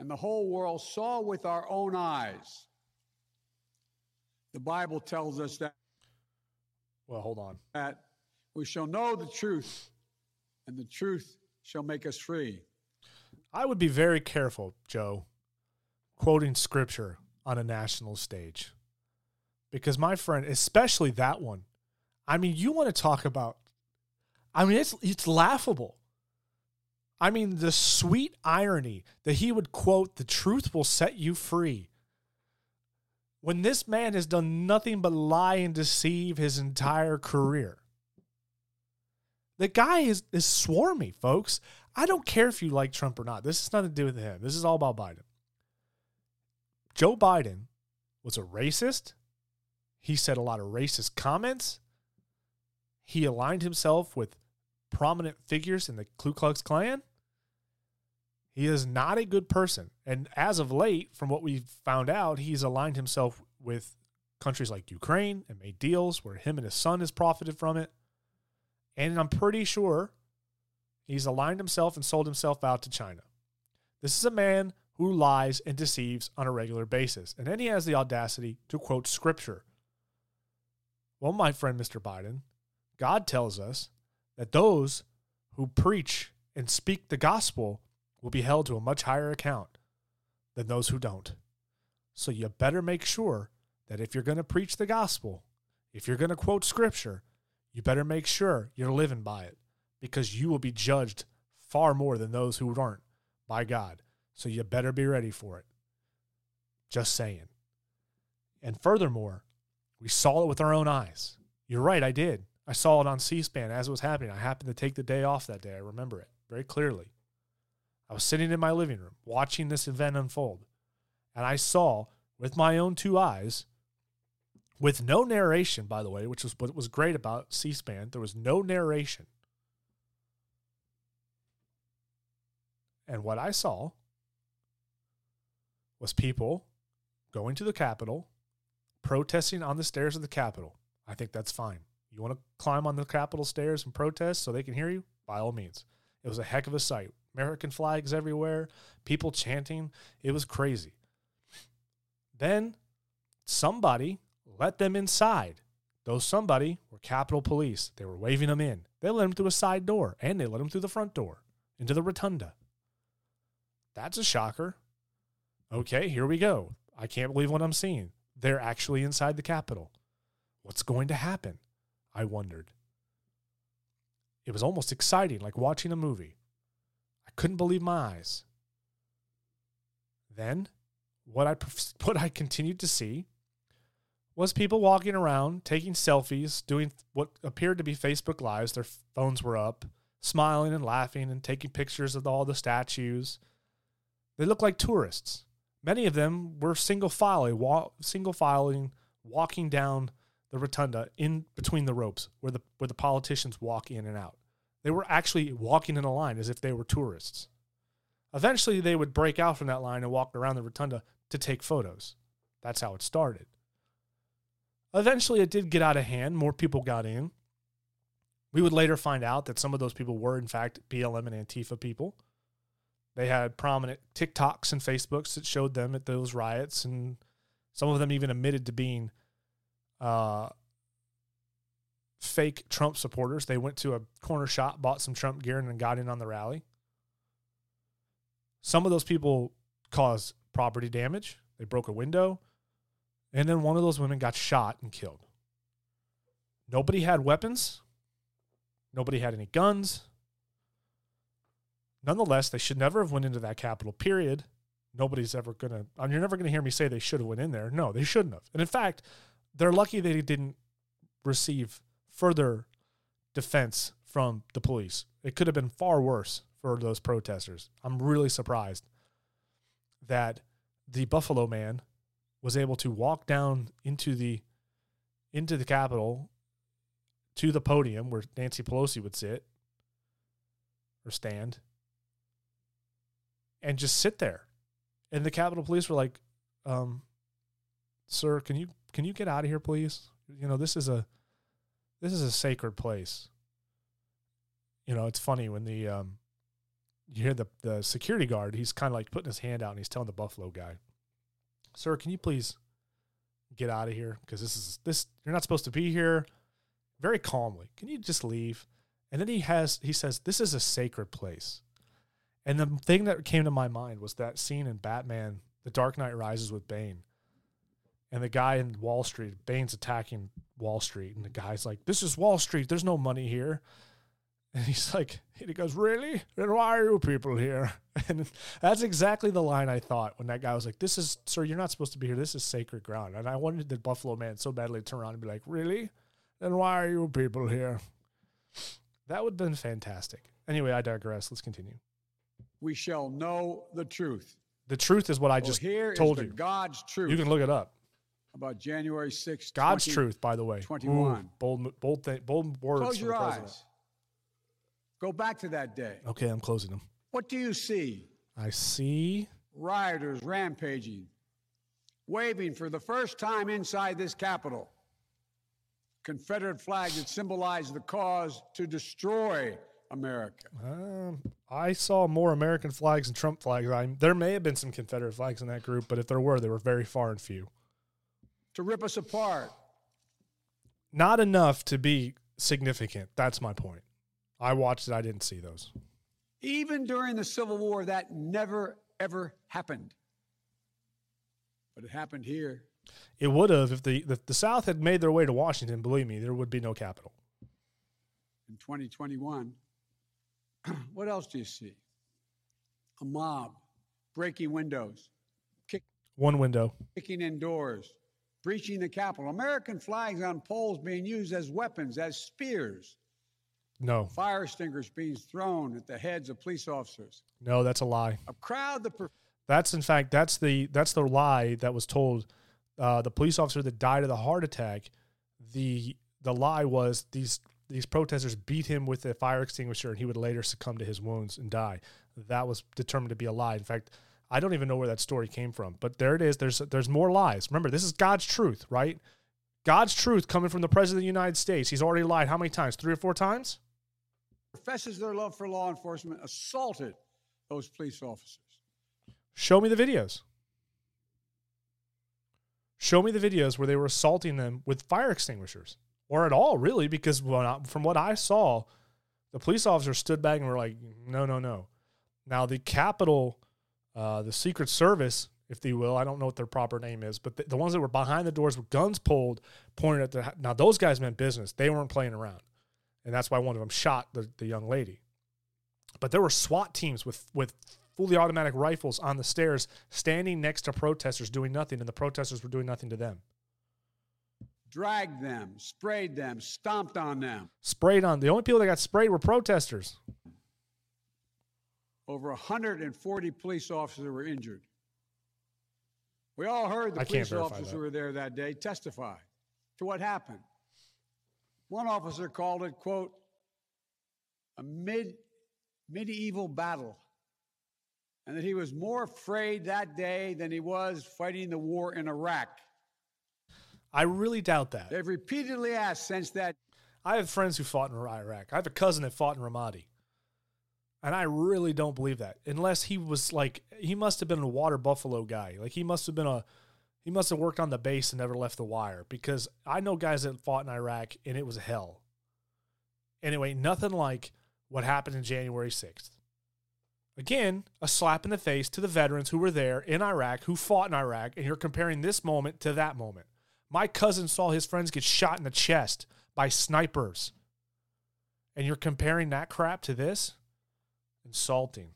and the whole world saw with our own eyes. The Bible tells us that,
Well, hold on.
that we shall know the truth, and the truth shall make us free.
I would be very careful, Joe, quoting scripture on a national stage. Because my friend, especially that one, I mean, you want to talk about I mean, it's it's laughable. I mean, the sweet irony that he would quote, "The truth will set you free." When this man has done nothing but lie and deceive his entire career. The guy is, is swarmy, folks. I don't care if you like Trump or not. This has nothing to do with him. This is all about Biden. Joe Biden was a racist. He said a lot of racist comments. He aligned himself with prominent figures in the Ku Klux Klan. He is not a good person. And as of late, from what we've found out, he's aligned himself with countries like Ukraine and made deals where him and his son has profited from it. And I'm pretty sure he's aligned himself and sold himself out to China. This is a man who lies and deceives on a regular basis. And then he has the audacity to quote scripture. Well, my friend, Mr. Biden, God tells us that those who preach and speak the gospel will be held to a much higher account than those who don't. So you better make sure that if you're going to preach the gospel, if you're going to quote scripture, you better make sure you're living by it because you will be judged far more than those who aren't by God. So you better be ready for it. Just saying. And furthermore, we saw it with our own eyes. You're right, I did. I saw it on C SPAN as it was happening. I happened to take the day off that day. I remember it very clearly. I was sitting in my living room watching this event unfold, and I saw with my own two eyes, with no narration, by the way, which was what was great about C SPAN, there was no narration. And what I saw was people going to the Capitol, protesting on the stairs of the Capitol. I think that's fine. You want to climb on the Capitol stairs and protest so they can hear you? By all means. It was a heck of a sight. American flags everywhere, people chanting. It was crazy. Then somebody let them inside. Those somebody were Capitol Police. They were waving them in. They let them through a side door and they let them through the front door into the rotunda. That's a shocker. Okay, here we go. I can't believe what I'm seeing. They're actually inside the Capitol. What's going to happen? I wondered. It was almost exciting, like watching a movie. I couldn't believe my eyes. Then, what I *laughs* what I continued to see was people walking around, taking selfies, doing what appeared to be Facebook lives. Their phones were up, smiling and laughing and taking pictures of all the statues. They looked like tourists. Many of them were single file, single filing, walking down the rotunda in between the ropes where the where the politicians walk in and out. They were actually walking in a line as if they were tourists. Eventually they would break out from that line and walk around the rotunda to take photos. That's how it started. Eventually it did get out of hand, more people got in. We would later find out that some of those people were in fact BLM and Antifa people. They had prominent TikToks and Facebooks that showed them at those riots, and some of them even admitted to being uh, fake Trump supporters. They went to a corner shop, bought some Trump gear, and then got in on the rally. Some of those people caused property damage. They broke a window. And then one of those women got shot and killed. Nobody had weapons. Nobody had any guns. Nonetheless, they should never have went into that capital Period. Nobody's ever. I mean, you're never gonna hear me say they should have went in there. No, they shouldn't have. And in fact, they're lucky they didn't receive further defense from the police. It could have been far worse for those protesters. I'm really surprised that the Buffalo man was able to walk down into the into the Capitol to the podium where Nancy Pelosi would sit or stand and just sit there. And the Capitol Police were like, um, "Sir, can you can you get out of here, please? You know, this is a this is a sacred place." You know, it's funny when the um, you hear the the security guard. He's kind of like putting his hand out and he's telling the Buffalo guy, "Sir, can you please get out of here? Because this is this you're not supposed to be here." Very calmly, can you just leave? And then he has he says, "This is a sacred place." And the thing that came to my mind was that scene in Batman, The Dark Knight Rises with Bane. And the guy in Wall Street, Bane's attacking Wall Street, and the guy's like, This is Wall Street, there's no money here. *laughs* And he's like, and he goes, Really? Then why are you people here? *laughs* And that's exactly the line I thought when that guy was like, This is, sir, you're not supposed to be here. This is sacred ground. And I wanted the Buffalo man so badly to turn around and be like, Really? Then why are you people here? That would have been fantastic. Anyway, I digress. Let's continue
we shall know the truth.
The truth is what I
well,
just
here
told
is
you.
God's truth.
You can look it up.
about January 6th.
God's
20
truth, by the way.
21.
Ooh, bold, bold, thing, bold words.
Close
from
your
president.
eyes. Go back to that day.
Okay, I'm closing them.
What do you see?
I see.
Rioters rampaging, waving for the first time inside this Capitol. Confederate flag that symbolized the cause to destroy America.
Um, I saw more American flags and Trump flags. I, there may have been some Confederate flags in that group, but if there were, they were very far and few.
To rip us apart.
Not enough to be significant. That's my point. I watched it. I didn't see those.
Even during the Civil War, that never, ever happened. But it happened here.
It would have if the if the South had made their way to Washington. Believe me, there would be no capital.
in 2021. *clears throat* what else do you see? A mob breaking windows, kick,
One window.
kicking in doors, breaching the Capitol. American flags on poles being used as weapons, as spears.
No,
Fire extinguishers being thrown at the heads of police officers.
no, that's a lie.
A crowd that. Per-
That's in fact that's the that's the lie that was told. Uh, the police officer that died of the heart attack. The the lie was these these protesters beat him with a fire extinguisher, and he would later succumb to his wounds and die. That was determined to be a lie. In fact, I don't even know where that story came from, but there it is. There's there's more lies. Remember, this is God's truth, right? God's truth coming from the president of the United States. He's already lied how many times? Three or four times?
professes their love for law enforcement assaulted those police officers.
Show me the videos. Show me the videos where they were assaulting them with fire extinguishers, or at all, really, because I- from what I saw, the police officers stood back and were like, "No, no, no." Now the Capitol, uh, the Secret Service, if they will, I don't know what their proper name is, but the, the ones that were behind the doors with guns pulled, pointed at the now those guys meant business. They weren't playing around, and that's why one of them shot the, the young lady. But there were SWAT teams with with fully automatic rifles on the stairs, standing next to protesters doing nothing, and the protesters were doing nothing to them.
Dragged them, sprayed them, stomped on them.
Sprayed on the only people that got sprayed were protesters.
Over 140 police officers were injured. We all heard the
I
police officers
that.
who were there that day testify to what happened. One officer called it, quote, a mid, medieval battle, and that he was more afraid that day than he was fighting the war in Iraq.
I really doubt that.
They've repeatedly asked since that
I have friends who fought in Iraq. I have a cousin that fought in Ramadi. And I really don't believe that. Unless he was like he must have been a water buffalo guy. Like he must have been a he must have worked on the base and never left the wire because I know guys that fought in Iraq and it was hell. Anyway, nothing like what happened in January 6th. Again, a slap in the face to the veterans who were there in Iraq, who fought in Iraq, and you're comparing this moment to that moment. My cousin saw his friends get shot in the chest by snipers. And you're comparing that crap to this? Insulting.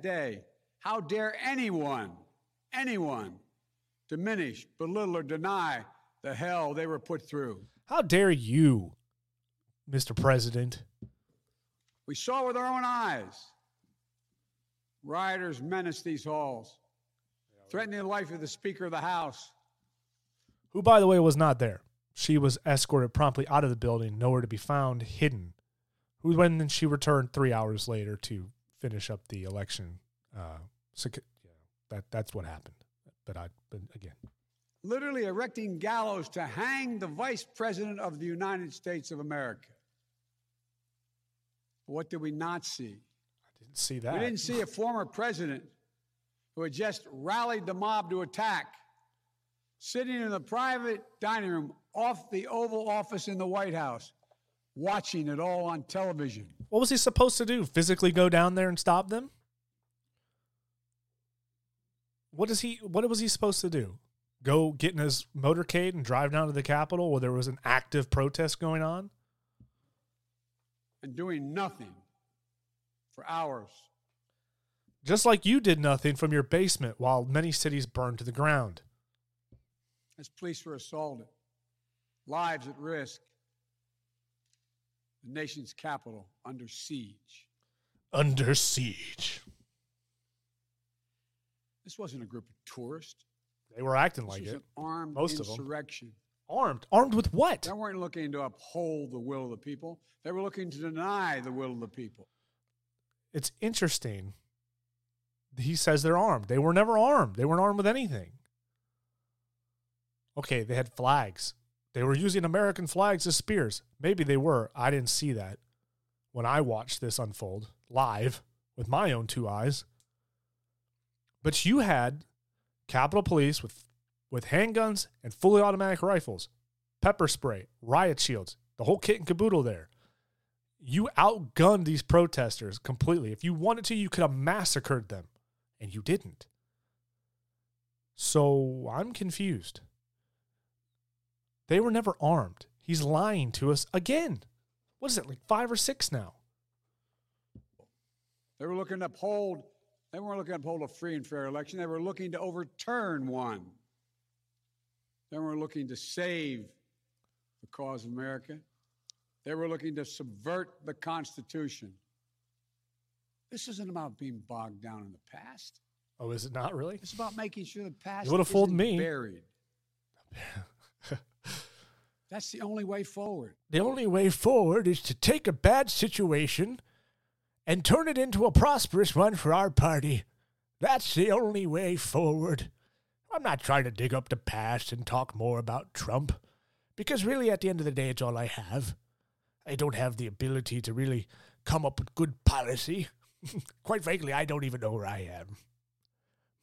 day, how dare anyone, anyone, diminish, belittle, or deny the hell they were put through?
How dare you, Mr. President?
We saw with our own eyes. Rioters menaced these halls, threatening the life of the Speaker of the House.
Who, by the way, was not there. She was escorted promptly out of the building, nowhere to be found, hidden. Who, when then she returned three hours later to finish up the election. Uh, yeah, that that's what happened. But I, but again,
literally erecting gallows to hang the Vice President of the United States of America. What did we not see?
I didn't see that.
We didn't see a former president who had just rallied the mob to attack, sitting in the private dining room off the Oval Office in the White House, watching it all on television.
What was he supposed to do? Physically go down there and stop them? What is he? What was he supposed to do? Go get in his motorcade and drive down to the Capitol where there was an active protest going on?
and doing nothing for hours.
Just like you did nothing from your basement while many cities burned to the ground.
As police were assaulted, lives at risk, the nation's capital under siege.
Under siege.
This wasn't a group of tourists.
They were acting
This
like it.
armed
Most of them.
insurrection.
Armed. Armed with what?
They weren't looking to uphold the will of the people. They were looking to deny the will of the people.
It's interesting. He says they're armed. They were never armed. They weren't armed with anything. Okay, they had flags. They were using American flags as spears. Maybe they were. I didn't see that when I watched this unfold live with my own two eyes. But you had Capitol Police with with handguns and fully automatic rifles, pepper spray, riot shields, the whole kit and caboodle there. You outgunned these protesters completely. If you wanted to, you could have massacred them, and you didn't. So I'm confused. They were never armed. He's lying to us again. What is it, like five or six now?
They were looking to uphold, they weren't looking to uphold a free and fair election. They were looking to overturn one. They were looking to save the cause of America. They were looking to subvert the Constitution. This isn't about being bogged down in the past.
Oh, is it not really?
It's about making sure the past
You would've fooled
isn't
me.
buried. *laughs* That's the only way forward.
The only way forward is to take a bad situation and turn it into a prosperous one for our party. That's the only way forward. I'm not trying to dig up the past and talk more about Trump, because really, at the end of the day, it's all I have. I don't have the ability to really come up with good policy. *laughs* Quite frankly, I don't even know where I am.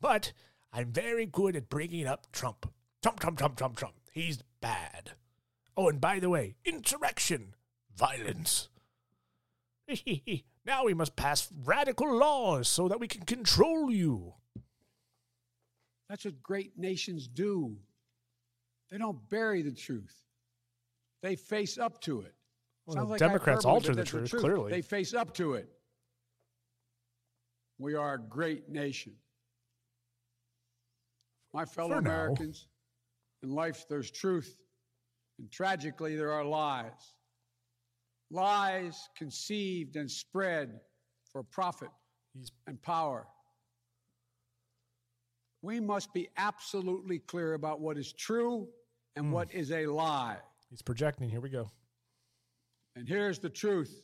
But I'm very good at bringing up Trump. Trump, Trump, Trump, Trump, Trump. He's bad. Oh, and by the way, insurrection, violence. *laughs* now we must pass radical laws so that we can control you.
That's what great nations do. They don't bury the truth. They face up to it.
Well, the
like
Democrats alter
but
the truth, clearly.
They face up to it. We are a great nation. My fellow
For now.
Americans, in life there's truth, and tragically there are lies. Lies conceived and spread for profit and power. We must be absolutely clear about what is true and
Hmm.
what is a lie.
He's projecting. Here we go.
And here's the truth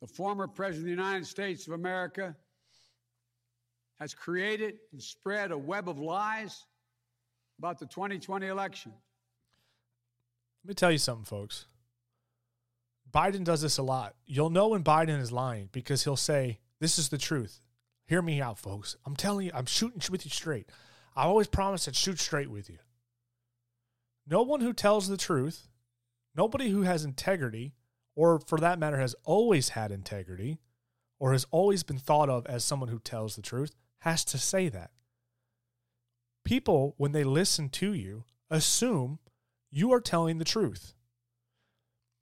the former President of the United States of America has created and spread a web of lies about the 2020 election.
Let me tell you something, folks. Biden does this a lot. You'll know when Biden is lying because he'll say, This is the truth. Hear me out, folks. I'm telling you, I'm shooting with you straight. I always promise I'd shoot straight with you. No one who tells the truth, nobody who has integrity, or for that matter, has always had integrity, or has always been thought of as someone who tells the truth, has to say that. People, when they listen to you, assume you are telling the truth.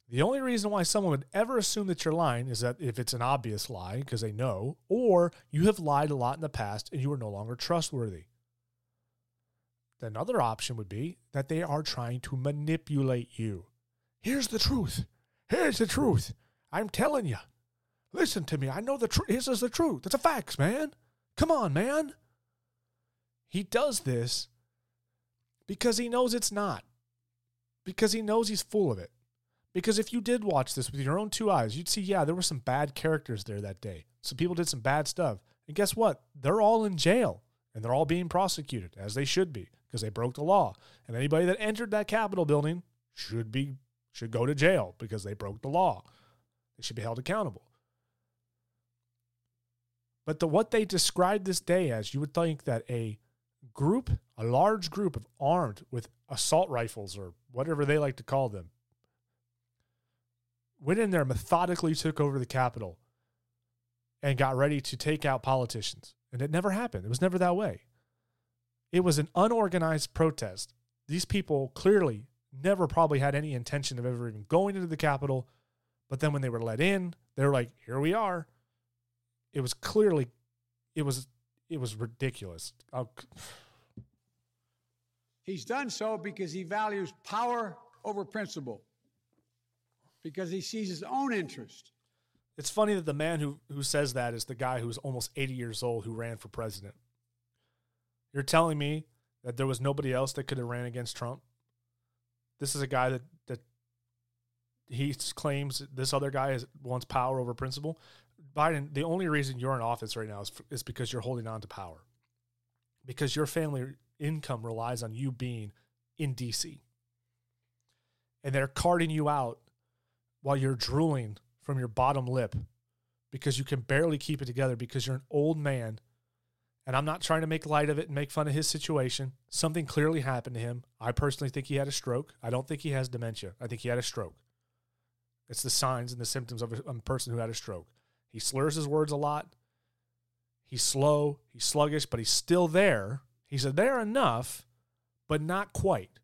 The only reason why someone would ever assume that you're lying is that if it's an obvious lie, because they know, or you have lied a lot in the past and you are no longer trustworthy. The Another option would be that they are trying to manipulate you. Here's the truth. Here's the truth. I'm telling you. Listen to me. I know the truth. This is the truth. It's a facts, man. Come on, man. He does this because he knows it's not. Because he knows he's full of it. Because if you did watch this with your own two eyes, you'd see, yeah, there were some bad characters there that day. Some people did some bad stuff. And guess what? They're all in jail and they're all being prosecuted as they should be because they broke the law. And anybody that entered that Capitol building should be should go to jail because they broke the law. They should be held accountable. But the what they described this day as, you would think that a group, a large group of armed with assault rifles or whatever they like to call them, went in there, methodically took over the Capitol, and got ready to take out politicians. And it never happened. It was never that way. It was an unorganized protest. These people clearly never probably had any intention of ever even going into the Capitol. But then when they were let in, they were like, here we are. It was clearly, it was, it was ridiculous. Oh,
He's done so because he values power over principle, because he sees his own interest.
It's funny that the man who, who says that is the guy who's almost 80 years old who ran for president. You're telling me that there was nobody else that could have ran against Trump. This is a guy that that he claims this other guy is, wants power over principle. Biden, the only reason you're in office right now is, is because you're holding on to power, because your family income relies on you being in D.C. and they're carting you out while you're drooling from your bottom lip because you can barely keep it together because you're an old man. And I'm not trying to make light of it and make fun of his situation. Something clearly happened to him. I personally think he had a stroke. I don't think he has dementia. I think he had a stroke. It's the signs and the symptoms of a, a person who had a stroke. He slurs his words a lot. He's slow. He's sluggish, but he's still there. He's they're enough, but not quite.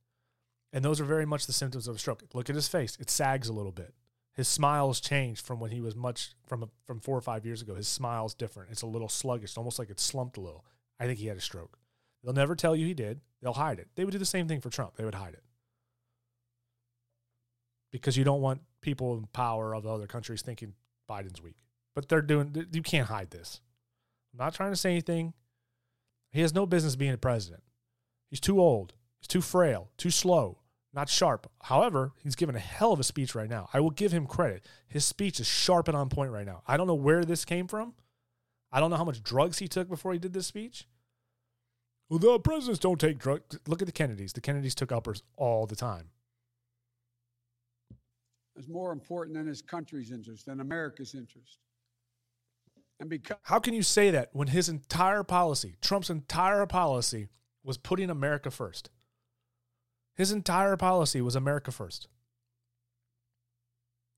And those are very much the symptoms of a stroke. Look at his face; it sags a little bit. His smile's changed from when he was much from from four or five years ago. His smile's different. It's a little sluggish, almost like it's slumped a little. I think he had a stroke. They'll never tell you he did. They'll hide it. They would do the same thing for Trump. They would hide it because you don't want people in power of other countries thinking Biden's weak. But they're doing. You can't hide this. I'm not trying to say anything. He has no business being a president. He's too old. He's too frail. Too slow not sharp. However, he's given a hell of a speech right now. I will give him credit. His speech is sharp and on point right now. I don't know where this came from. I don't know how much drugs he took before he did this speech. Well, the presidents don't take drugs. Look at the Kennedys. The Kennedys took uppers all the time.
It's more important than his country's interest, than America's interest. And because
how can you say that when his entire policy, Trump's entire policy, was putting America first? His entire policy was America first.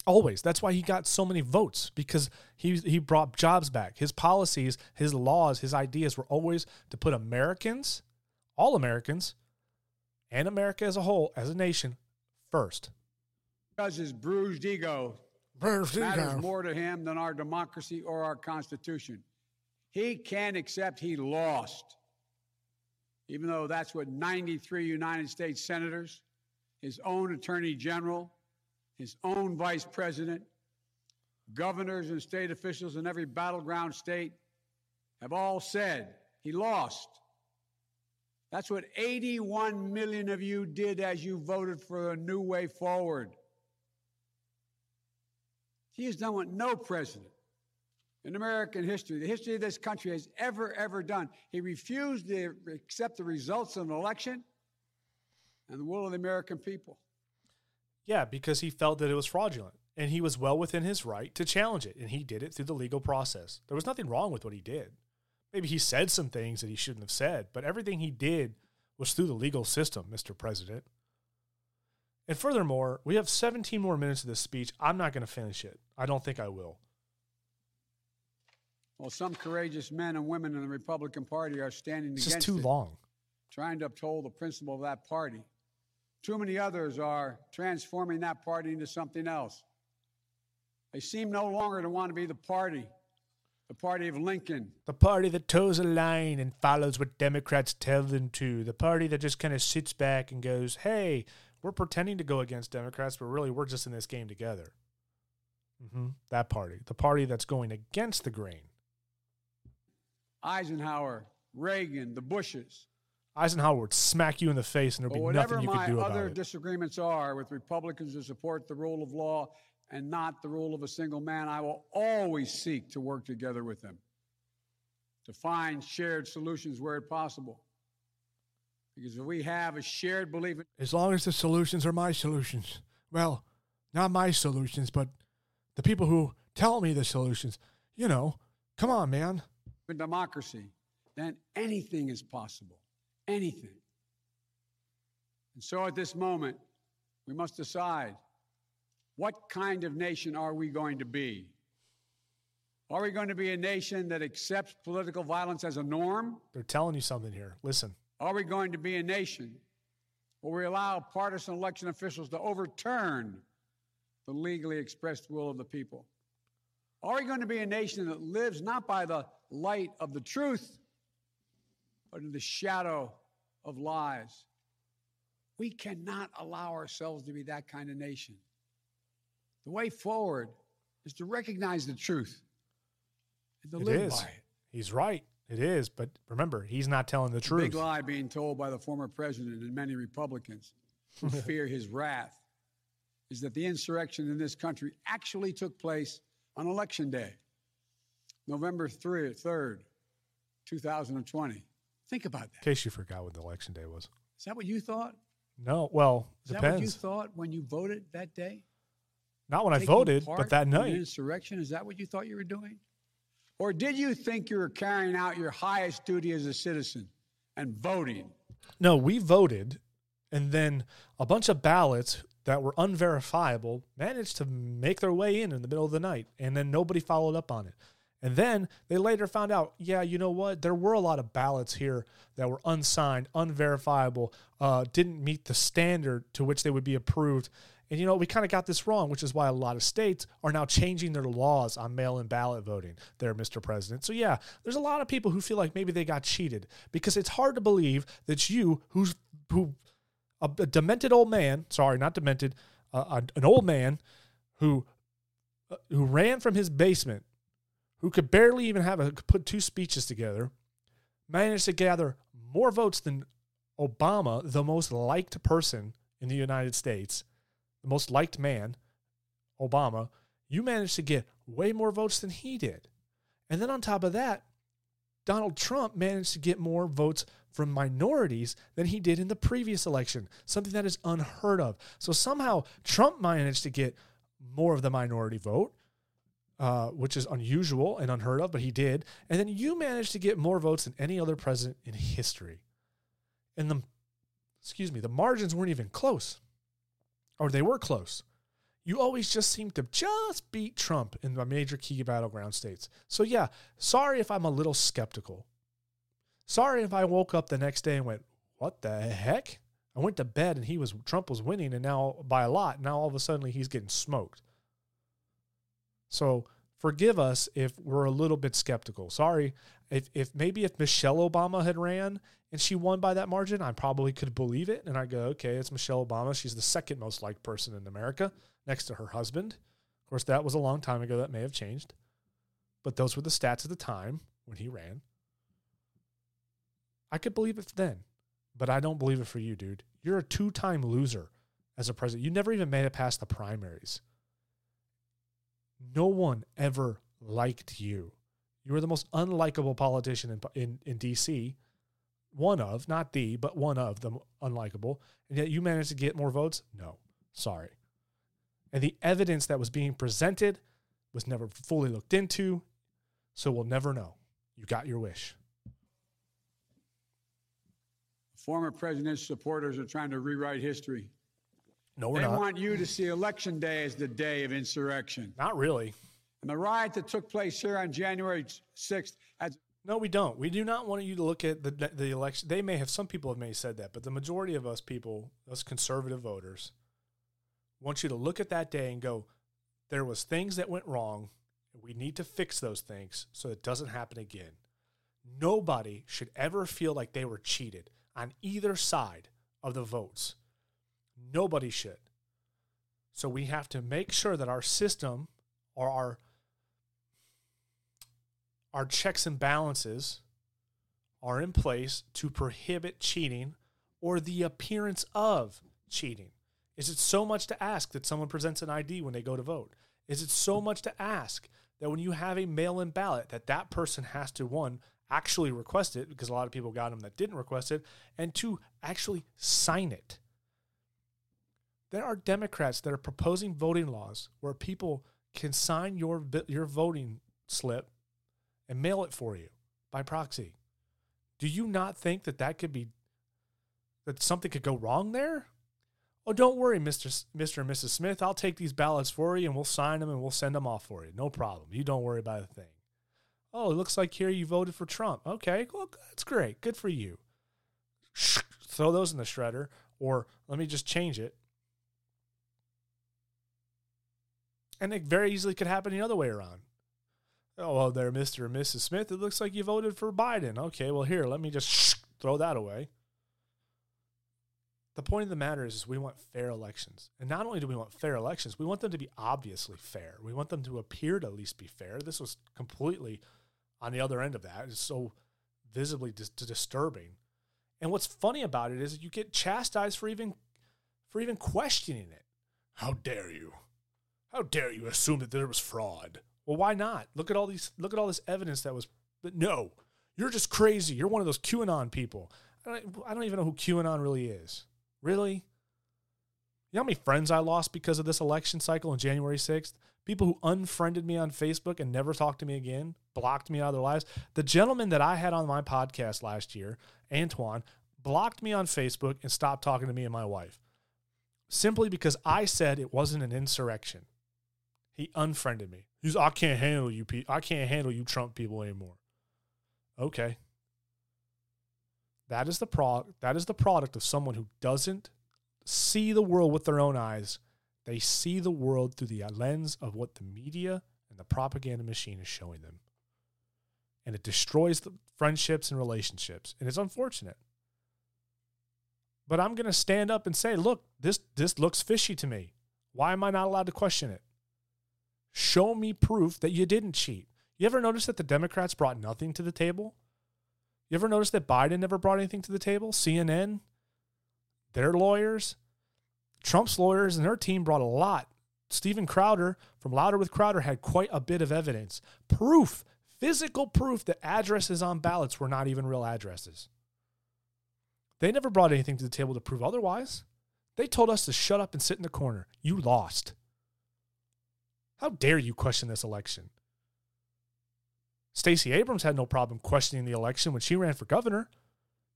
Always. That's why he got so many votes because he he brought jobs back. His policies, his laws, his ideas were always to put Americans, all Americans, and America as a whole, as a nation, first.
Because his bruised ego matters more to him than our democracy or our Constitution. He can't accept he lost even though that's what 93 United States senators, his own attorney general, his own vice president, governors and state officials in every battleground state have all said he lost. That's what 81 million of you did as you voted for a new way forward. He has done what no president in American history, the history of this country has ever, ever done. He refused to accept the results of an election and the will of the American people.
Yeah, because he felt that it was fraudulent and he was well within his right to challenge it. And he did it through the legal process. There was nothing wrong with what he did. Maybe he said some things that he shouldn't have said, but everything he did was through the legal system, Mr. President. And furthermore, we have 17 more minutes of this speech. I'm not going to finish it. I don't think I will.
Well, some courageous men and women in the Republican Party are standing
it's
against
just too
it,
long.
trying to uphold the principle of that party. Too many others are transforming that party into something else. They seem no longer to want to be the party, the party of Lincoln.
The party that toes a line and follows what Democrats tell them to. The party that just kind of sits back and goes, hey, we're pretending to go against Democrats, but really we're just in this game together. Mm-hmm. That party. The party that's going against the grain.
Eisenhower, Reagan, the Bushes.
Eisenhower would smack you in the face, and there'd be nothing you could do about it.
Whatever my other disagreements are with Republicans who support the rule of law and not the rule of a single man, I will always seek to work together with them to find shared solutions where possible. Because we have a shared belief,
as long as the solutions are my solutions, well, not my solutions, but the people who tell me the solutions, you know, come on, man
in democracy, then anything is possible. Anything. And so at this moment, we must decide what kind of nation are we going to be? Are we going to be a nation that accepts political violence as a norm?
They're telling you something here. Listen.
Are we going to be a nation where we allow partisan election officials to overturn the legally expressed will of the people? Are we going to be a nation that lives not by the light of the truth, but in the shadow of lies. We cannot allow ourselves to be that kind of nation. The way forward is to recognize the truth and to
it
live
is.
by it.
He's right. It is, but remember, he's not telling the
The
truth.
big lie being told by the former president and many Republicans who *laughs* fear his wrath is that the insurrection in this country actually took place on election day, November 3rd, 3rd 2020. Think about that.
In case you forgot what the election day was.
Is that what you thought?
No, well,
Is that what you thought when you voted that day?
Not when I voted, but that night.
insurrection? Is that what you thought you were doing? Or did you think you were carrying out your highest duty as a citizen and voting?
No, we voted, and then a bunch of ballots that were unverifiable managed to make their way in in the middle of the night, and then nobody followed up on it. And then they later found out, yeah, you know what? There were a lot of ballots here that were unsigned, unverifiable, uh, didn't meet the standard to which they would be approved. And you know, we kind of got this wrong, which is why a lot of states are now changing their laws on mail in ballot voting there, Mr. President. So, yeah, there's a lot of people who feel like maybe they got cheated because it's hard to believe that you, who's, who, a, a demented old man, sorry, not demented, uh, an old man who, uh, who ran from his basement, who could barely even have a, put two speeches together, managed to gather more votes than Obama, the most liked person in the United States, the most liked man, Obama, you managed to get way more votes than he did. And then on top of that, Donald Trump managed to get more votes from minorities than he did in the previous election, something that is unheard of. So somehow Trump managed to get more of the minority vote, uh, which is unusual and unheard of, but he did. And then you managed to get more votes than any other president in history. And the, excuse me, the margins weren't even close, or they were close. You always just seem to just beat Trump in the major key battleground states. So yeah, sorry if I'm a little skeptical. Sorry if I woke up the next day and went, "What the heck?" I went to bed and he was Trump was winning, and now by a lot. Now all of a sudden he's getting smoked. So forgive us if we're a little bit skeptical. Sorry if if maybe if Michelle Obama had ran and she won by that margin, I probably could believe it. And I go, okay, it's Michelle Obama. She's the second most liked person in America, next to her husband. Of course, that was a long time ago. That may have changed, but those were the stats at the time when he ran. I could believe it then, but I don't believe it for you, dude. You're a two-time loser as a president. You never even made it past the primaries. No one ever liked you. You were the most unlikable politician in, in, in DC. One of, not the, but one of the unlikable. And yet you managed to get more votes? No. Sorry. And the evidence that was being presented was never fully looked into. So we'll never know. You got your wish.
Former president's supporters are trying to rewrite history.
No, we're
they
not.
want you to see Election Day as the day of insurrection.
Not really.
And the riot that took place here on January 6th as
No, we don't. We do not want you to look at the the election. They may have some people have may have said that, but the majority of us people, us conservative voters, want you to look at that day and go, there was things that went wrong. We need to fix those things so it doesn't happen again. Nobody should ever feel like they were cheated on either side of the votes. Nobody should. So we have to make sure that our system or our our checks and balances are in place to prohibit cheating or the appearance of cheating. Is it so much to ask that someone presents an ID when they go to vote? Is it so much to ask that when you have a mail-in ballot that that person has to one actually request it because a lot of people got them that didn't request it and two actually sign it? There are Democrats that are proposing voting laws where people can sign your your voting slip and mail it for you by proxy. Do you not think that that could be that something could go wrong there? Oh, don't worry, Mr. Mr. and Mrs. Smith. I'll take these ballots for you and we'll sign them and we'll send them off for you. No problem. You don't worry about a thing. Oh, it looks like here you voted for Trump. Okay, well, that's great. Good for you. Throw those in the shredder or let me just change it. And it very easily could happen the other way around. Oh, well, there, Mr. and Mrs. Smith. It looks like you voted for Biden. Okay, well, here, let me just *sniffs* throw that away. The point of the matter is, is we want fair elections. And not only do we want fair elections, we want them to be obviously fair. We want them to appear to at least be fair. This was completely on the other end of that. It's so visibly dis- disturbing. And what's funny about it is you get chastised for even for even questioning it. How dare you? How dare you assume that there was fraud? Well, why not? Look at all these look at all this evidence that was but no. You're just crazy. You're one of those QAnon people. I don't, I don't even know who QAnon really is. Really? You know how many friends I lost because of this election cycle on January 6th? People who unfriended me on Facebook and never talked to me again, blocked me out of their lives. The gentleman that I had on my podcast last year, Antoine, blocked me on Facebook and stopped talking to me and my wife simply because I said it wasn't an insurrection. He unfriended me. He's, I can't handle you. Pe- I can't handle you Trump people anymore. Okay. That is the pro- That is the product of someone who doesn't see the world with their own eyes. They see the world through the lens of what the media and the propaganda machine is showing them. And it destroys the friendships and relationships. And it's unfortunate. But I'm going to stand up and say, look, this this looks fishy to me. Why am I not allowed to question it? Show me proof that you didn't cheat. You ever notice that the Democrats brought nothing to the table? You ever notice that Biden never brought anything to the table? CNN, their lawyers, Trump's lawyers and their team brought a lot. Steven Crowder from Louder with Crowder had quite a bit of evidence, proof, physical proof that addresses on ballots were not even real addresses. They never brought anything to the table to prove otherwise. They told us to shut up and sit in the corner. You lost. How dare you question this election? Stacey Abrams had no problem questioning the election when she ran for governor.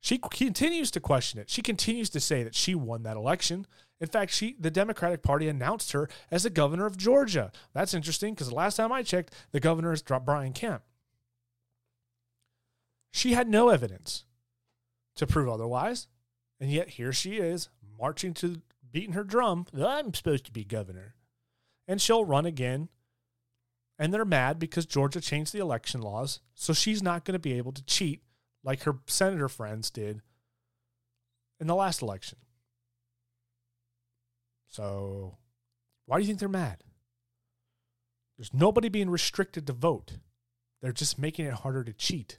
She continues to question it. She continues to say that she won that election. In fact, she the Democratic Party announced her as the governor of Georgia. That's interesting because the last time I checked, the governor is Brian Kemp. She had no evidence to prove otherwise. And yet here she is marching to beating her drum. I'm supposed to be governor. And she'll run again. And they're mad because Georgia changed the election laws. So she's not going to be able to cheat like her senator friends did in the last election. So why do you think they're mad? There's nobody being restricted to vote. They're just making it harder to cheat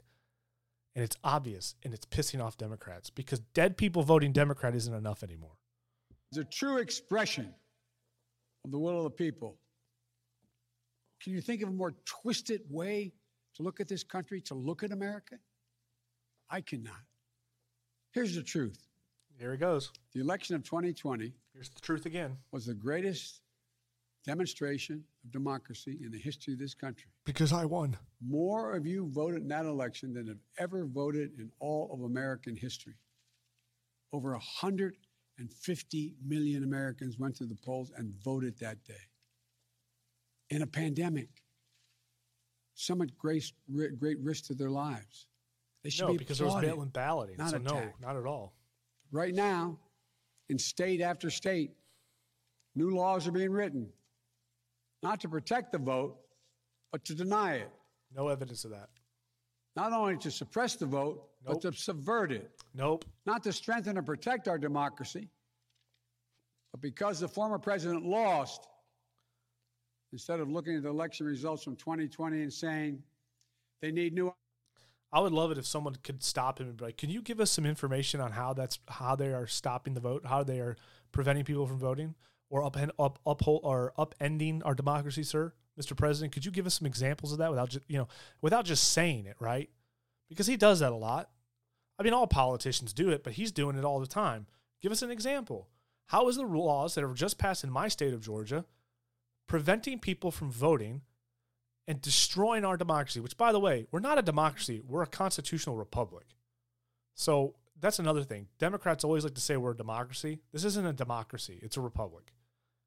and it's obvious and it's pissing off Democrats because dead people voting Democrat isn't enough anymore.
It's a true expression of the will of the people. Can you think of a more twisted way to look at this country, to look at America? I cannot. Here's the truth.
Here it goes.
The election of 2020.
Here's the truth again.
Was the greatest demonstration of democracy in the history of this country.
Because I won.
More of you voted in that election than have ever voted in all of American history. Over 150 million Americans went to the polls and voted that day. In a pandemic, some at great, great risk to their lives.
They should no, be because applauded, there was mail-in balloting. Not so attacked. no, not at all.
Right now, in state after state, new laws are being written not to protect the vote, but to deny it.
No evidence of that.
Not only to suppress the vote, nope. but to subvert it.
Nope.
Not to strengthen and protect our democracy, but because the former president lost, instead of looking at the election results from 2020 and saying they need new.
I would love it if someone could stop him and be like, "Can you give us some information on how that's how they are stopping the vote, how they are preventing people from voting?" or up, up uphold or upending our democracy, sir, Mr. President? Could you give us some examples of that without just you know without just saying it, right? Because he does that a lot. I mean, all politicians do it, but he's doing it all the time. Give us an example. How is the laws that have just passed in my state of Georgia preventing people from voting and destroying our democracy? Which, by the way, we're not a democracy; we're a constitutional republic. So that's another thing. Democrats always like to say we're a democracy. This isn't a democracy; it's a republic.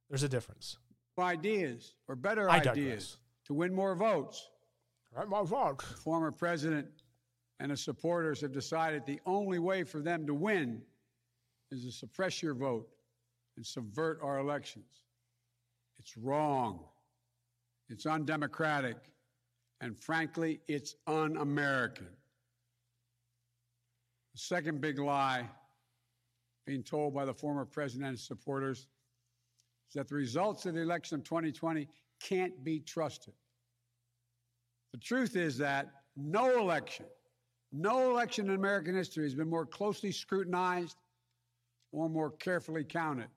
There's a difference.
Ideas or better I ideas to win more votes.
Right, more votes.
Former president and his supporters have decided the only way for them to win is to suppress your vote and subvert our elections. It's wrong. It's undemocratic. And frankly, it's un American. The second big lie being told by the former president and his supporters is that the results of the election of 2020 can't be trusted. The truth is that no election No election in American history has been more closely scrutinized or more carefully counted.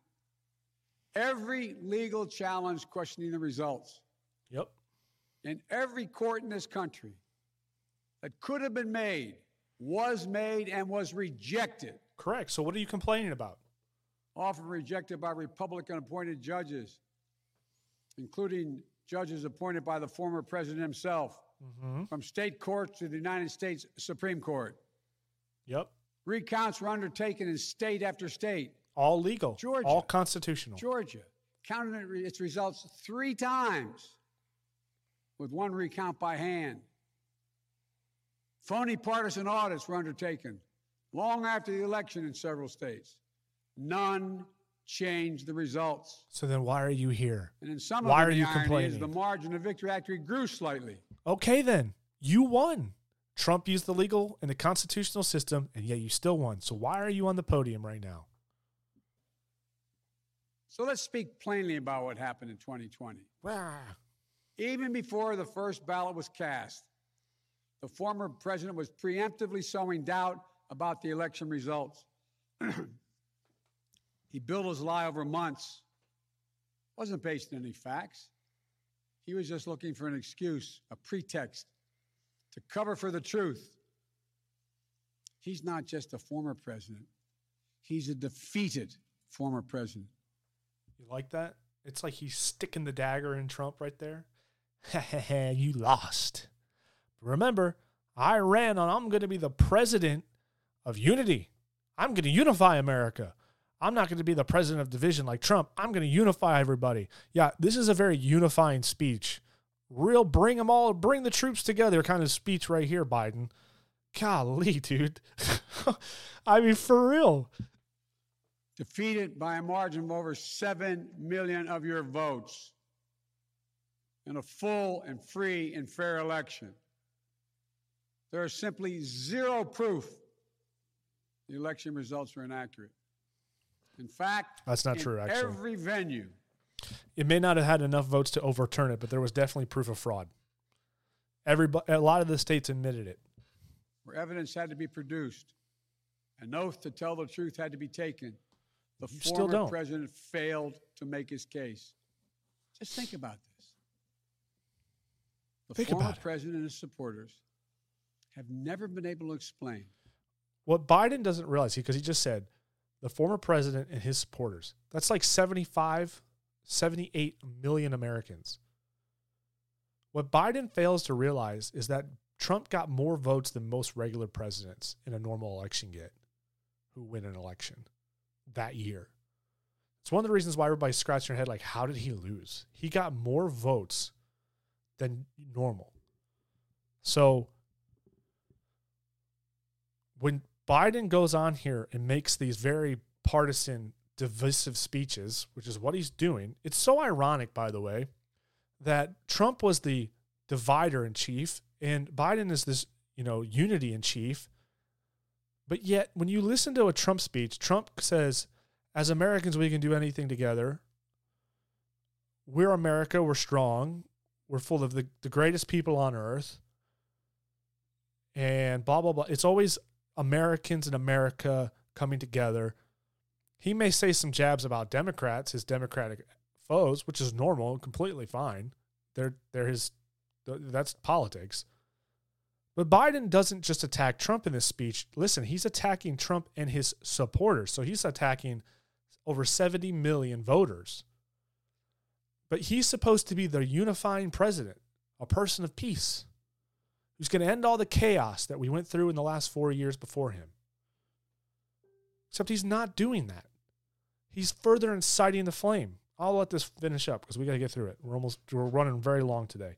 Every legal challenge questioning the results.
Yep.
In every court in this country that could have been made was made and was rejected.
Correct. So what are you complaining about?
Often rejected by Republican appointed judges, including judges appointed by the former president himself,
Mm-hmm.
from state courts to the United States Supreme Court.
Yep.
Recounts were undertaken in state after state.
All legal.
Georgia.
All constitutional.
Georgia counted its results three times with one recount by hand. Phony partisan audits were undertaken long after the election in several states. None changed the results.
So then why are you here?
And in some
why
of
are you complaining?
the margin of victory actually grew slightly.
Okay, then. You won. Trump used the legal and the constitutional system, and yet you still won. So why are you on the podium right now?
So let's speak plainly about what happened in 2020. Even before the first ballot was cast, the former president was preemptively sowing doubt about the election results. *clears throat* he built his lie over months. Wasn't based on any facts. He was just looking for an excuse, a pretext to cover for the truth. He's not just a former president, he's a defeated former president.
You like that? It's like he's sticking the dagger in Trump right there. *laughs* you lost. But remember, I ran on I'm going to be the president of unity. I'm going to unify America. I'm not going to be the president of division like Trump. I'm going to unify everybody. Yeah, this is a very unifying speech. Real bring them all, bring the troops together kind of speech right here, Biden. Golly, dude. *laughs* I mean, for real.
defeated by a margin of over 7 million of your votes in a full and free and fair election. There is simply zero proof the election results were inaccurate. In fact,
That's not true, actually.
Every venue,
It may not have had enough votes to overturn it, but there was definitely proof of fraud. Everybody, a lot of the states admitted it.
where evidence had to be produced, an oath to tell the truth had to be taken. The
You
former president failed to make his case. Just think about this. The
Think
former
about
president and his supporters have never been able to explain
What Biden doesn't realize, because he just said the former president and his supporters, that's like 75, 78 million Americans. What Biden fails to realize is that Trump got more votes than most regular presidents in a normal election get who win an election that year. It's one of the reasons why everybody's scratching their head like, how did he lose? He got more votes than normal. So when Biden goes on here and makes these very partisan, divisive speeches, which is what he's doing, it's so ironic, by the way, that Trump was the divider in chief and Biden is this, you know, unity in chief. But yet, when you listen to a Trump speech, Trump says, as Americans, we can do anything together. We're America. We're strong. We're full of the, the greatest people on earth. And blah, blah, blah. It's always Americans and America coming together. He may say some jabs about Democrats, his Democratic foes, which is normal, completely fine. They're, they're his, that's politics. But Biden doesn't just attack Trump in this speech. Listen, he's attacking Trump and his supporters. So he's attacking over 70 million voters. But he's supposed to be the unifying president, a person of peace, who's going to end all the chaos that we went through in the last four years before him. Except he's not doing that. He's further inciting the flame. I'll let this finish up because we got to get through it. We're almost we're running very long today.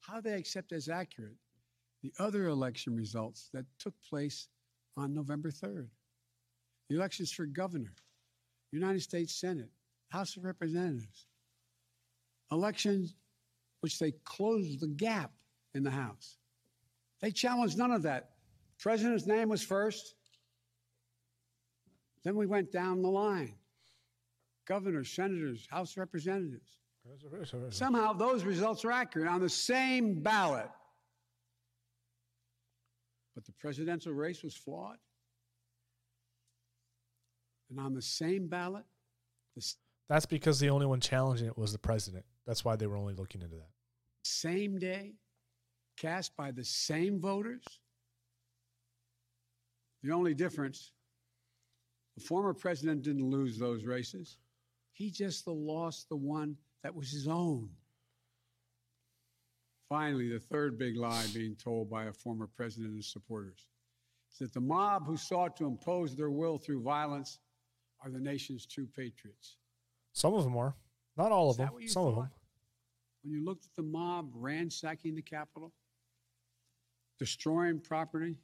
how they accept as accurate the other election results that took place on November 3rd. The elections for governor, United States Senate, House of Representatives, elections which they closed the gap in the House. They challenged none of that. President's name was first. Then we went down the line. Governors, senators, House Representatives. Somehow those results are accurate on the same ballot. But the presidential race was flawed. And on the same ballot, the
That's because the only one challenging it was the president. That's why they were only looking into that.
same day, cast by the same voters. The only difference the former president didn't lose those races, he just lost the one that was his own. Finally, the third big lie being told by a former president and his supporters is that the mob who sought to impose their will through violence are the nation's true patriots.
Some of them are. Not all of
Is
them. Some of them.
When you looked at the mob ransacking the Capitol, destroying property,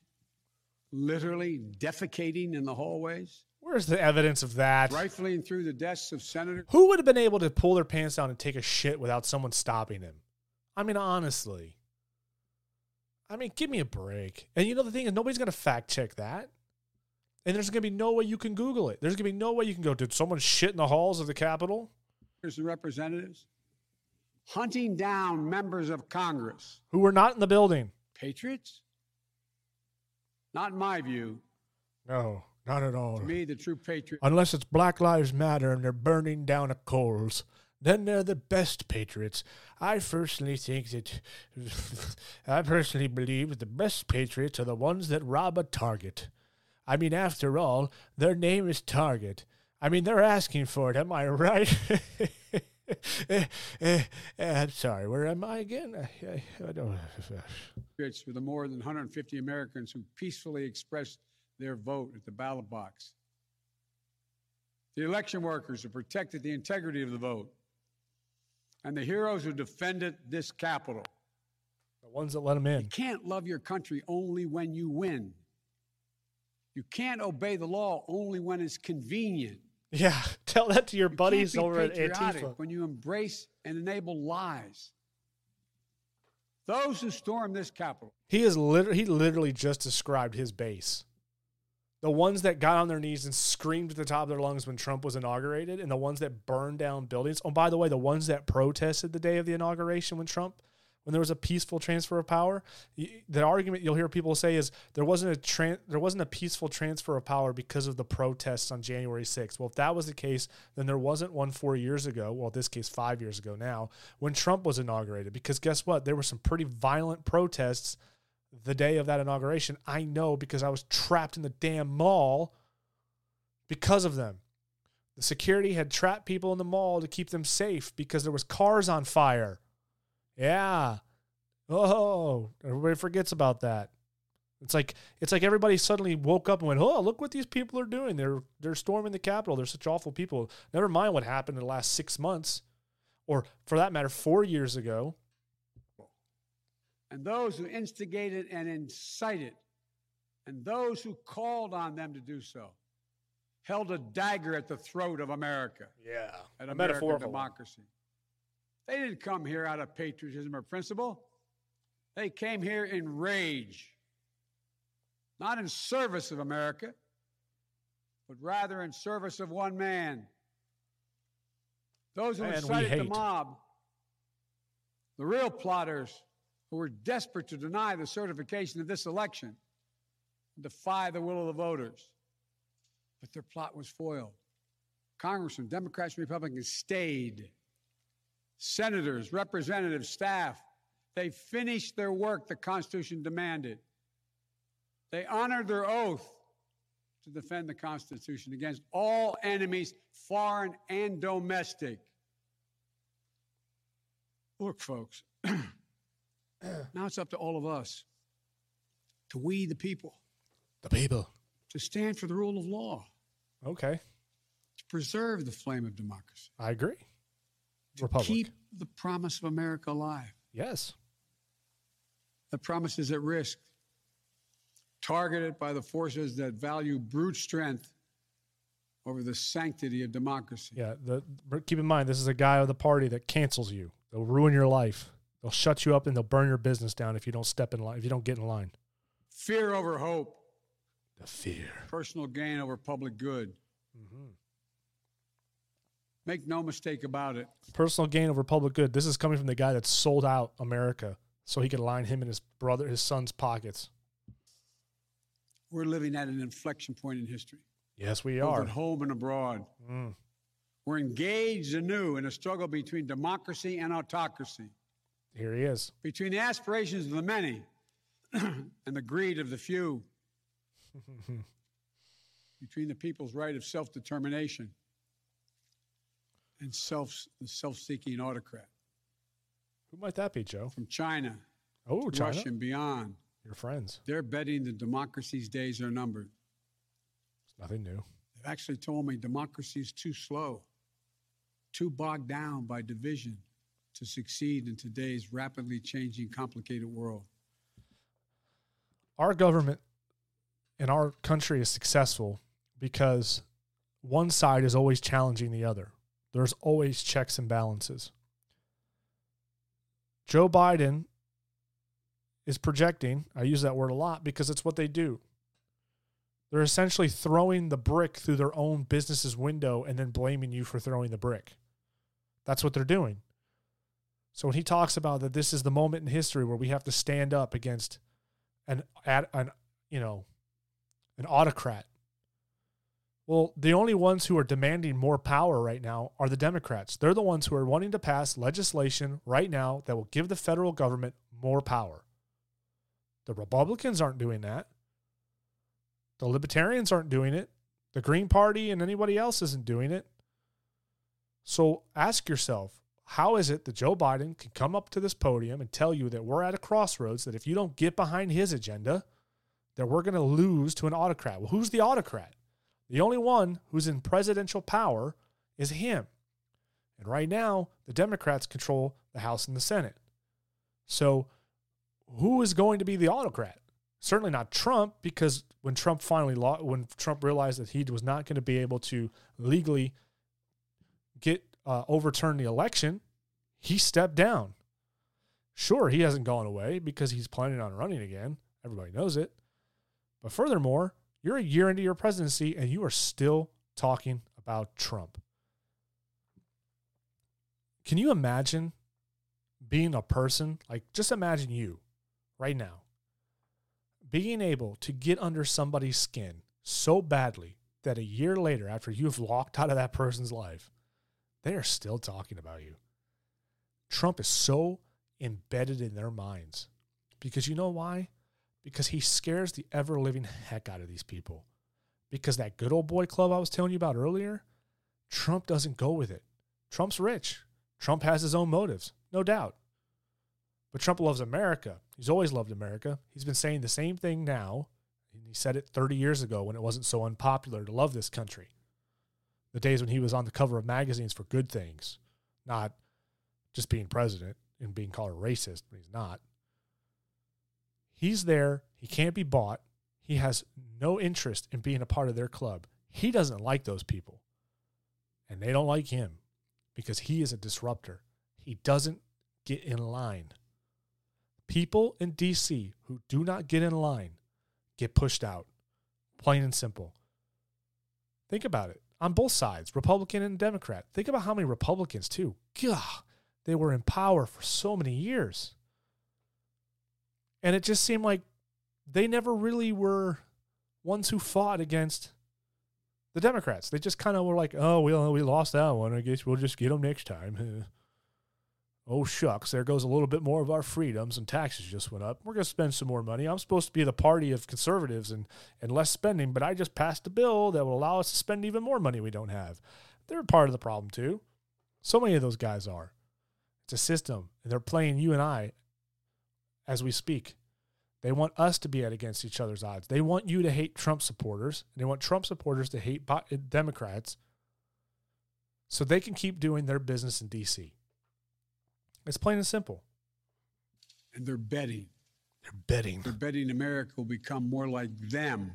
literally defecating in the hallways,
Where's the evidence of that?
rifling through the desks of senators,
Who would have been able to pull their pants down and take a shit without someone stopping him? I mean, honestly. I mean, give me a break. And you know the thing is, nobody's going to fact check that. And there's going to be no way you can Google it. There's going to be no way you can go, did someone shit in the halls of the Capitol?
Here's the representatives, hunting down members of Congress.
Who were not in the building?
Patriots? Not in my view.
No, not at all.
To me, the true patriot.
Unless it's Black Lives Matter and they're burning down a Kohl's, then they're the best patriots. I personally think that, *laughs* I personally believe that the best patriots are the ones that rob a Target. I mean, after all, their name is Target. I mean, they're asking for it. Am I right? *laughs* *laughs* Eh, eh, eh, I'm sorry. Where am I again? I, I, I don't.
patriots were the more than 150 Americans who peacefully expressed their vote at the ballot box. The election workers who protected the integrity of the vote. And the heroes who defended this Capitol.
The ones that let them in.
You can't love your country only when you win. You can't obey the law only when it's convenient.
Yeah, tell that to your
You
buddies over at Antifa.
when you embrace and enable lies. Those who storm this Capitol
He is literally he literally just described his base. The ones that got on their knees and screamed at the top of their lungs when Trump was inaugurated, and the ones that burned down buildings. Oh, by the way, the ones that protested the day of the inauguration when Trump, when there was a peaceful transfer of power, the argument you'll hear people say is there wasn't a there wasn't a peaceful transfer of power because of the protests on January 6th. Well, if that was the case, then there wasn't one four years ago. Well, in this case, five years ago now, when Trump was inaugurated. Because guess what? There were some pretty violent protests the day of that inauguration. I know because I was trapped in the damn mall because of them. The security had trapped people in the mall to keep them safe because there was cars on fire. Yeah. Oh, everybody forgets about that. It's like it's like everybody suddenly woke up and went, "Oh, look what these people are doing. They're they're storming the Capitol. They're such awful people." Never mind what happened in the last 6 months or for that matter 4 years ago.
and those who instigated and incited, and those who called on them to do so, held a dagger at the throat of America.
Yeah.
At
A
American
metaphorical one.
They didn't come here out of patriotism or principle. They came here in rage, not in service of America, but rather in service of one man. Those who incited the mob, the real plotters who were desperate to deny the certification of this election, and defy the will of the voters. But their plot was foiled. Congressmen, Democrats, and Republicans stayed. Senators, representatives, staff, they finished their work the Constitution demanded. They honored their oath to defend the Constitution against all enemies, foreign and domestic. Look, folks, *clears throat* now it's up to all of us, to we the people,
The people.
to stand for the rule of law,
Okay.
to preserve the flame of democracy,
I agree.
To
Republic.
keep the promise of America alive.
yes.
The promise is at risk, targeted by the forces that value brute strength over the sanctity of democracy.
Yeah, the keep in mind this is a guy of the party that cancels you. They'll ruin your life. They'll shut you up and they'll burn your business down if you don't step in line. If you don't get in line.
Fear over hope,
The fear.
personal gain over public good. Mm-hmm. Make no mistake about it.
Personal gain over public good. This is coming from the guy that sold out America so he could line him and his brother, his son's pockets.
We're living at an inflection point in history,
Yes, we
both
are.
at home and abroad.
Mm.
We're engaged anew in a struggle between democracy and autocracy,
Here he is.
between the aspirations of the many *clears throat* and the greed of the few, *laughs* between the people's right of self determination and self self-seeking autocrat.
Who might that be, Joe?
From China,
Oh, China.
Russia, and beyond.
Your friends.
They're betting the democracy's days are numbered.
It's nothing new.
They've actually told me democracy is too slow, too bogged down by division to succeed in today's rapidly changing, complicated world.
Our government and our country is successful because one side is always challenging the other. There's always checks and balances. Joe Biden is projecting, I use that word a lot because it's what they do. They're essentially throwing the brick through their own business's window and then blaming you for throwing the brick. That's what they're doing. So when he talks about that this is the moment in history where we have to stand up against an an you know an autocrat. Well, the only ones who are demanding more power right now are the Democrats. They're the ones who are wanting to pass legislation right now that will give the federal government more power. The Republicans aren't doing that. The Libertarians aren't doing it. The Green Party and anybody else isn't doing it. So ask yourself, how is it that Joe Biden can come up to this podium and tell you that we're at a crossroads, that if you don't get behind his agenda, that we're going to lose to an autocrat? Well, who's the autocrat? The only one who's in presidential power is him. And right now, the Democrats control the House and the Senate. So, who is going to be the autocrat? Certainly not Trump, because when Trump finally law, when Trump realized that he was not going to be able to legally get uh, overturn the election, he stepped down. Sure, he hasn't gone away because he's planning on running again. Everybody knows it. But furthermore, you're a year into your presidency and you are still talking about Trump. Can you imagine being a person like just imagine you right now being able to get under somebody's skin so badly that a year later after you've walked out of that person's life they are still talking about you. Trump is so embedded in their minds because you know why? Because he scares the ever living heck out of these people. Because that good old boy club I was telling you about earlier, Trump doesn't go with it. Trump's rich. Trump has his own motives, no doubt. But Trump loves America. He's always loved America. He's been saying the same thing now. And he said it 30 years ago when it wasn't so unpopular to love this country the days when he was on the cover of magazines for good things, not just being president and being called a racist, but he's not. He's there. He can't be bought. He has no interest in being a part of their club. He doesn't like those people. And they don't like him because he is a disruptor. He doesn't get in line. People in DC who do not get in line get pushed out. Plain and simple. Think about it on both sides, Republican and Democrat. Think about how many Republicans, too. God, they were in power for so many years. And it just seemed like they never really were ones who fought against the Democrats. They just kind of were like, oh, we, we lost that one. I guess we'll just get them next time. *laughs* oh, shucks, there goes a little bit more of our freedoms and taxes just went up. We're going to spend some more money. I'm supposed to be the party of conservatives and, and less spending, but I just passed a bill that will allow us to spend even more money we don't have. They're part of the problem, too. So many of those guys are. It's a system, and they're playing you and I as we speak. They want us to be at against each other's odds. They want you to hate Trump supporters, and they want Trump supporters to hate Democrats so they can keep doing their business in D.C. It's plain and simple.
And they're betting.
They're betting.
They're betting America will become more like them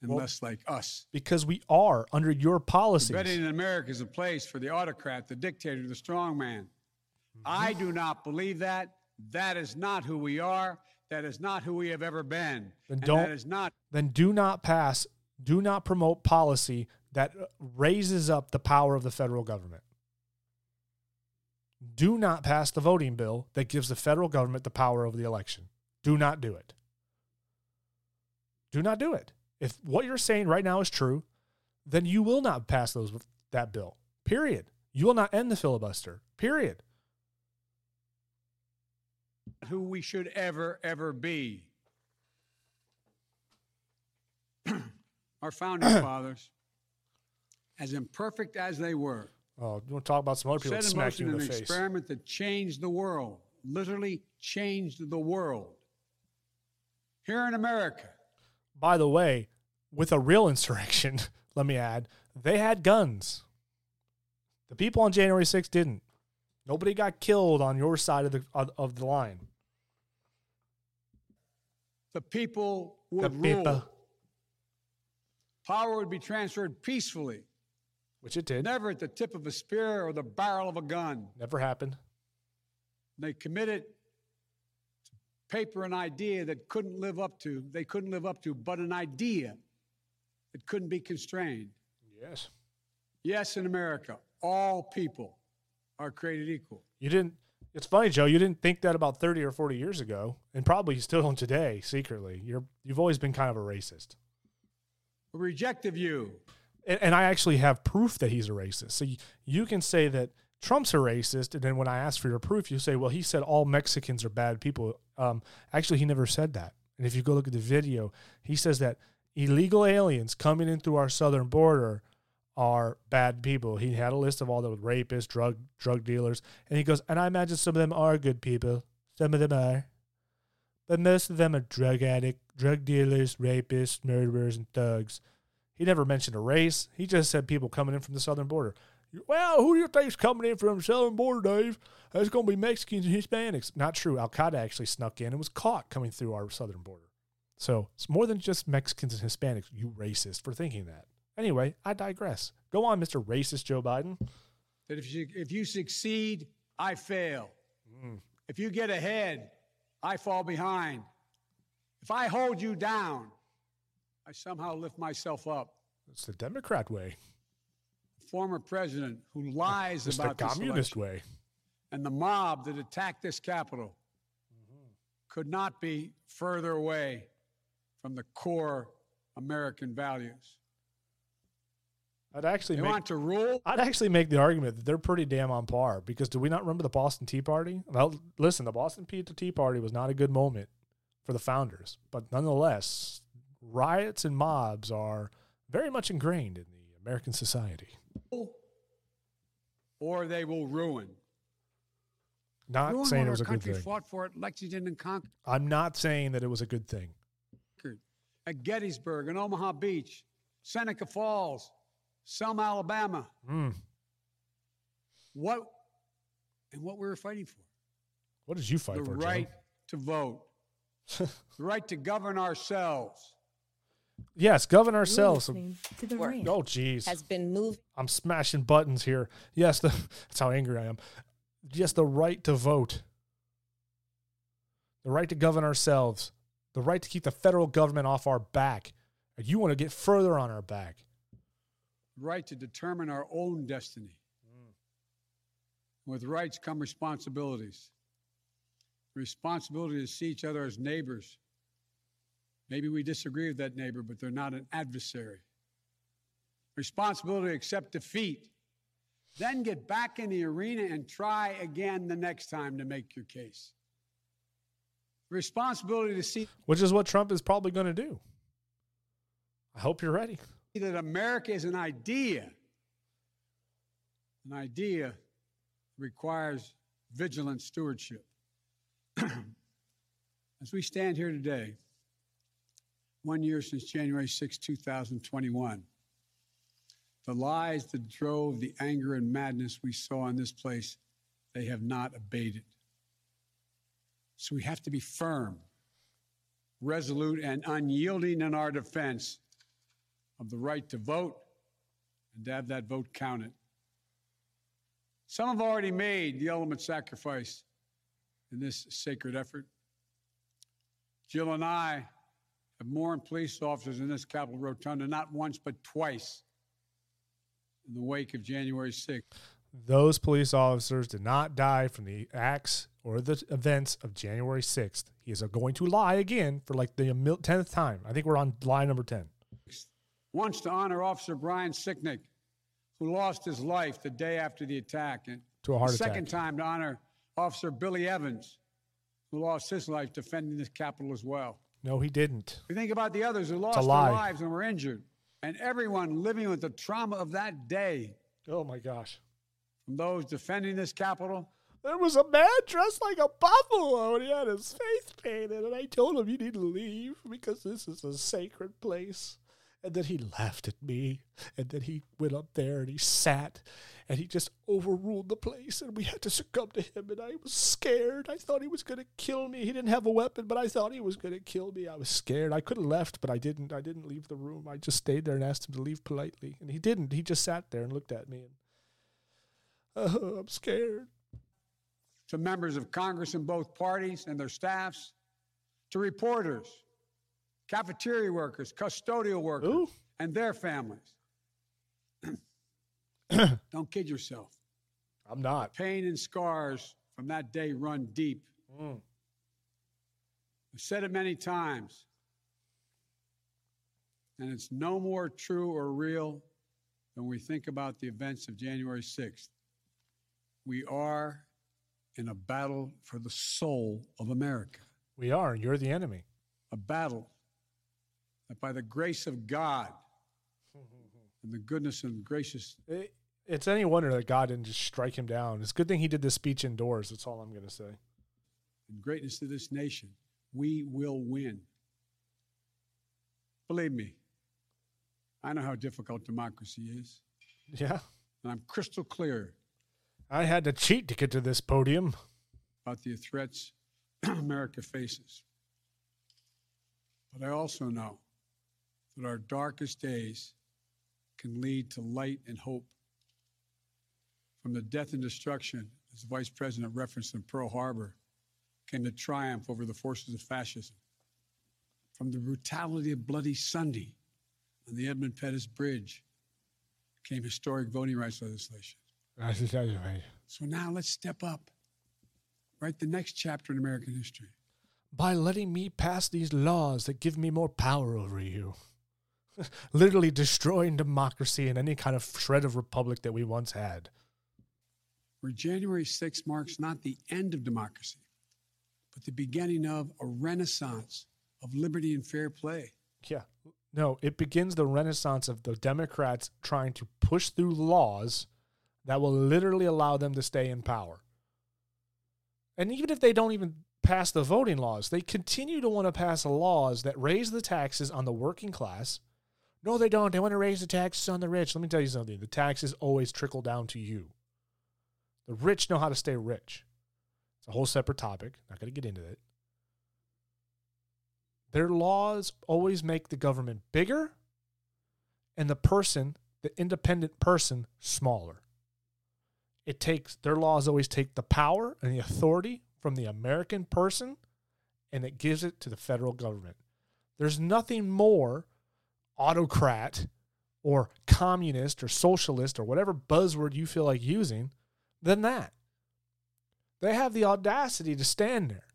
and
Well,
less like us.
Because we are under your policies.
They're betting America is a place for the autocrat, the dictator, the strongman. I do not believe that. That is not who we are. That is not who we have ever been.
Then
and
don't.
that is not
Then do not pass. Do not promote policy that raises up the power of the federal government. Do not pass the voting bill that gives the federal government the power over the election. Do not do it. Do not do it. If what you're saying right now is true, then you will not pass those that bill. Period. You will not end the filibuster. Period.
Who we should ever, ever be. *clears throat* Our founding *clears throat* fathers, as imperfect as they were,
Oh, you want to talk about some other people
set in motion
in
an
the face?
experiment that changed the world, literally changed the world. Here in America,
By the way, with a real *laughs* insurrection, *laughs* let me add, they had guns. The people on January 6th didn't. Nobody got killed on your side of the of, the line.
the people
The
would
people,
rule. Power would be transferred peacefully,
which it did,
never at the tip of a spear or the barrel of a gun.
never happened.
They committed paper an idea that couldn't live up to, they couldn't live up to, but an idea that couldn't be constrained.
Yes.
Yes, in America, all people are created equal.
You didn't. It's funny, Joe. You didn't think that about thirty or forty years ago, and probably you still don't today. Secretly, you're you've always been kind of a racist,
A rejective you.
and, and I actually have proof that he's a racist. So you, you can say that Trump's a racist, and then when I ask for your proof, you say, "Well, he said all Mexicans are bad people." Um, actually, he never said that. And if you go look at the video, he says that illegal aliens coming in through our southern border are bad people. He had a list of all the rapists, drug drug dealers, and he goes, and I imagine some of them are good people. Some of them are, but most of them are drug addict, drug dealers, rapists, murderers, and thugs. He never mentioned a race. He just said people coming in from the southern border. Well, who do you think's coming in from the southern border, Dave? It's going to be Mexicans and Hispanics. Not true. Al Qaeda actually snuck in and was caught coming through our southern border. So it's more than just Mexicans and Hispanics, you racist, for thinking that. Anyway, I digress. Go on, Mr. Racist Joe Biden.
That if you, if you succeed, I fail.
Mm.
If you get ahead, I fall behind. If I hold you down, I somehow lift myself up.
It's the Democrat way.
Former president who lies
It's the
about this
communist way.
and the mob that attacked this Capitol could not be further away from the core American values.
I'd actually
They
make,
want to rule.
I'd actually make the argument that they're pretty damn on par because do we not remember the Boston Tea Party? Well, listen, the Boston Tea Party was not a good moment for the founders, but nonetheless, riots and mobs are very much ingrained in the American society.
Or they will ruin.
Not
ruin
saying it was a good thing.
fought for at Lexington and Concord,
I'm not saying that it was a good thing.
at Gettysburg, and Omaha Beach, Seneca Falls, Selma, Alabama.
Mm.
What and what we were fighting for?
What did you fight
the
for, The
right
Joe?
to vote, *laughs* the right to govern ourselves.
Yes, govern ourselves.
listening to the
Work.
Oh, jeez.
has been moved
I'm smashing buttons here. Yes, the, *laughs* that's how angry I am. Yes, the right to vote, the right to govern ourselves, the right to keep the federal government off our back. And you want to get further on our back.
Right to determine our own destiny. Mm. With rights come responsibilities. Responsibility to see each other as neighbors. Maybe we disagree with that neighbor, but they're not an adversary. Responsibility to accept defeat. Then get back in the arena and try again the next time to make your case. Responsibility to see
Which is what Trump is probably going to do. I hope you're ready.
That America is an idea. An idea requires vigilant stewardship. *clears throat* As we stand here today, one year since January 6, 2021, the lies that drove the anger and madness we saw in this place, they have not abated. So we have to be firm, resolute, and unyielding in our defense of the right to vote and to have that vote counted. Some have already made the ultimate sacrifice in this sacred effort. Jill and I have mourned police officers in this Capitol Rotunda not once but twice in the wake of January 6th.
those police officers did not die from the acts or the events of January 6th. He is going to lie again for like the 10th time. I think we're on lie number 10.
Once to honor Officer Brian Sicknick, who lost his life the day after the attack. And
To a heart attack.
second time to honor Officer Billy Evans, who lost his life defending this Capitol as well.
No, he didn't.
We think about the others who lost their lives and were injured, and everyone living with the trauma of that day.
Oh my gosh.
From those defending this Capitol
There was a man dressed like a buffalo and he had his face painted. And I told him you need to leave because this is a sacred place. And then he laughed at me. And then he went up there and he sat and he just overruled the place. And we had to succumb to him. And I was scared. I thought he was going to kill me. He didn't have a weapon, but I thought he was going to kill me. I was scared. I could have left, but I didn't. I didn't leave the room. I just stayed there and asked him to leave politely. And he didn't. He just sat there and looked at me. And uh, I'm scared.
to members of Congress in both parties and their staffs, to reporters, cafeteria workers, custodial workers, and their families. *clears throat* Don't kid yourself.
I'm not.
Pain and scars from that day run deep.
Mm.
I've said it many times, and it's no more true or real than we think about the events of January 6th. We are in a battle for the soul of America,
We are. You're the enemy.
a battle that by the grace of God *laughs* and the goodness and gracious
It, it's any wonder that God didn't just strike him down. It's a good thing he did this speech indoors. That's all I'm going to say.
and greatness of this nation, we will win. Believe me, I know how difficult democracy is,
Yeah.
and I'm crystal clear
I had to cheat to get to this podium.
about the threats *clears throat* America faces. But I also know that our darkest days can lead to light and hope. From the death and destruction, as the Vice President referenced in Pearl Harbor, came the triumph over the forces of fascism. From the brutality of Bloody Sunday on the Edmund Pettus Bridge came historic voting rights legislation. So now let's step up, write the next chapter in American history.
By letting me pass these laws that give me more power over you. *laughs* Literally destroying democracy and any kind of shred of republic that we once had.
Where January 6th marks not the end of democracy, but the beginning of a renaissance of liberty and fair play.
Yeah. No, it begins the renaissance of the Democrats trying to push through laws that will literally allow them to stay in power. And even if they don't even pass the voting laws, they continue to want to pass laws that raise the taxes on the working class. No, they don't. They want to raise the taxes on the rich. Let me tell you something the taxes always trickle down to you. The rich know how to stay rich. It's a whole separate topic. Not going to get into it. Their laws always make the government bigger and the person, the independent person, smaller. It takes their laws always take the power and the authority from the American person and it gives it to the federal government. There's nothing more autocrat or communist or socialist or whatever buzzword you feel like using than that. They have the audacity to stand there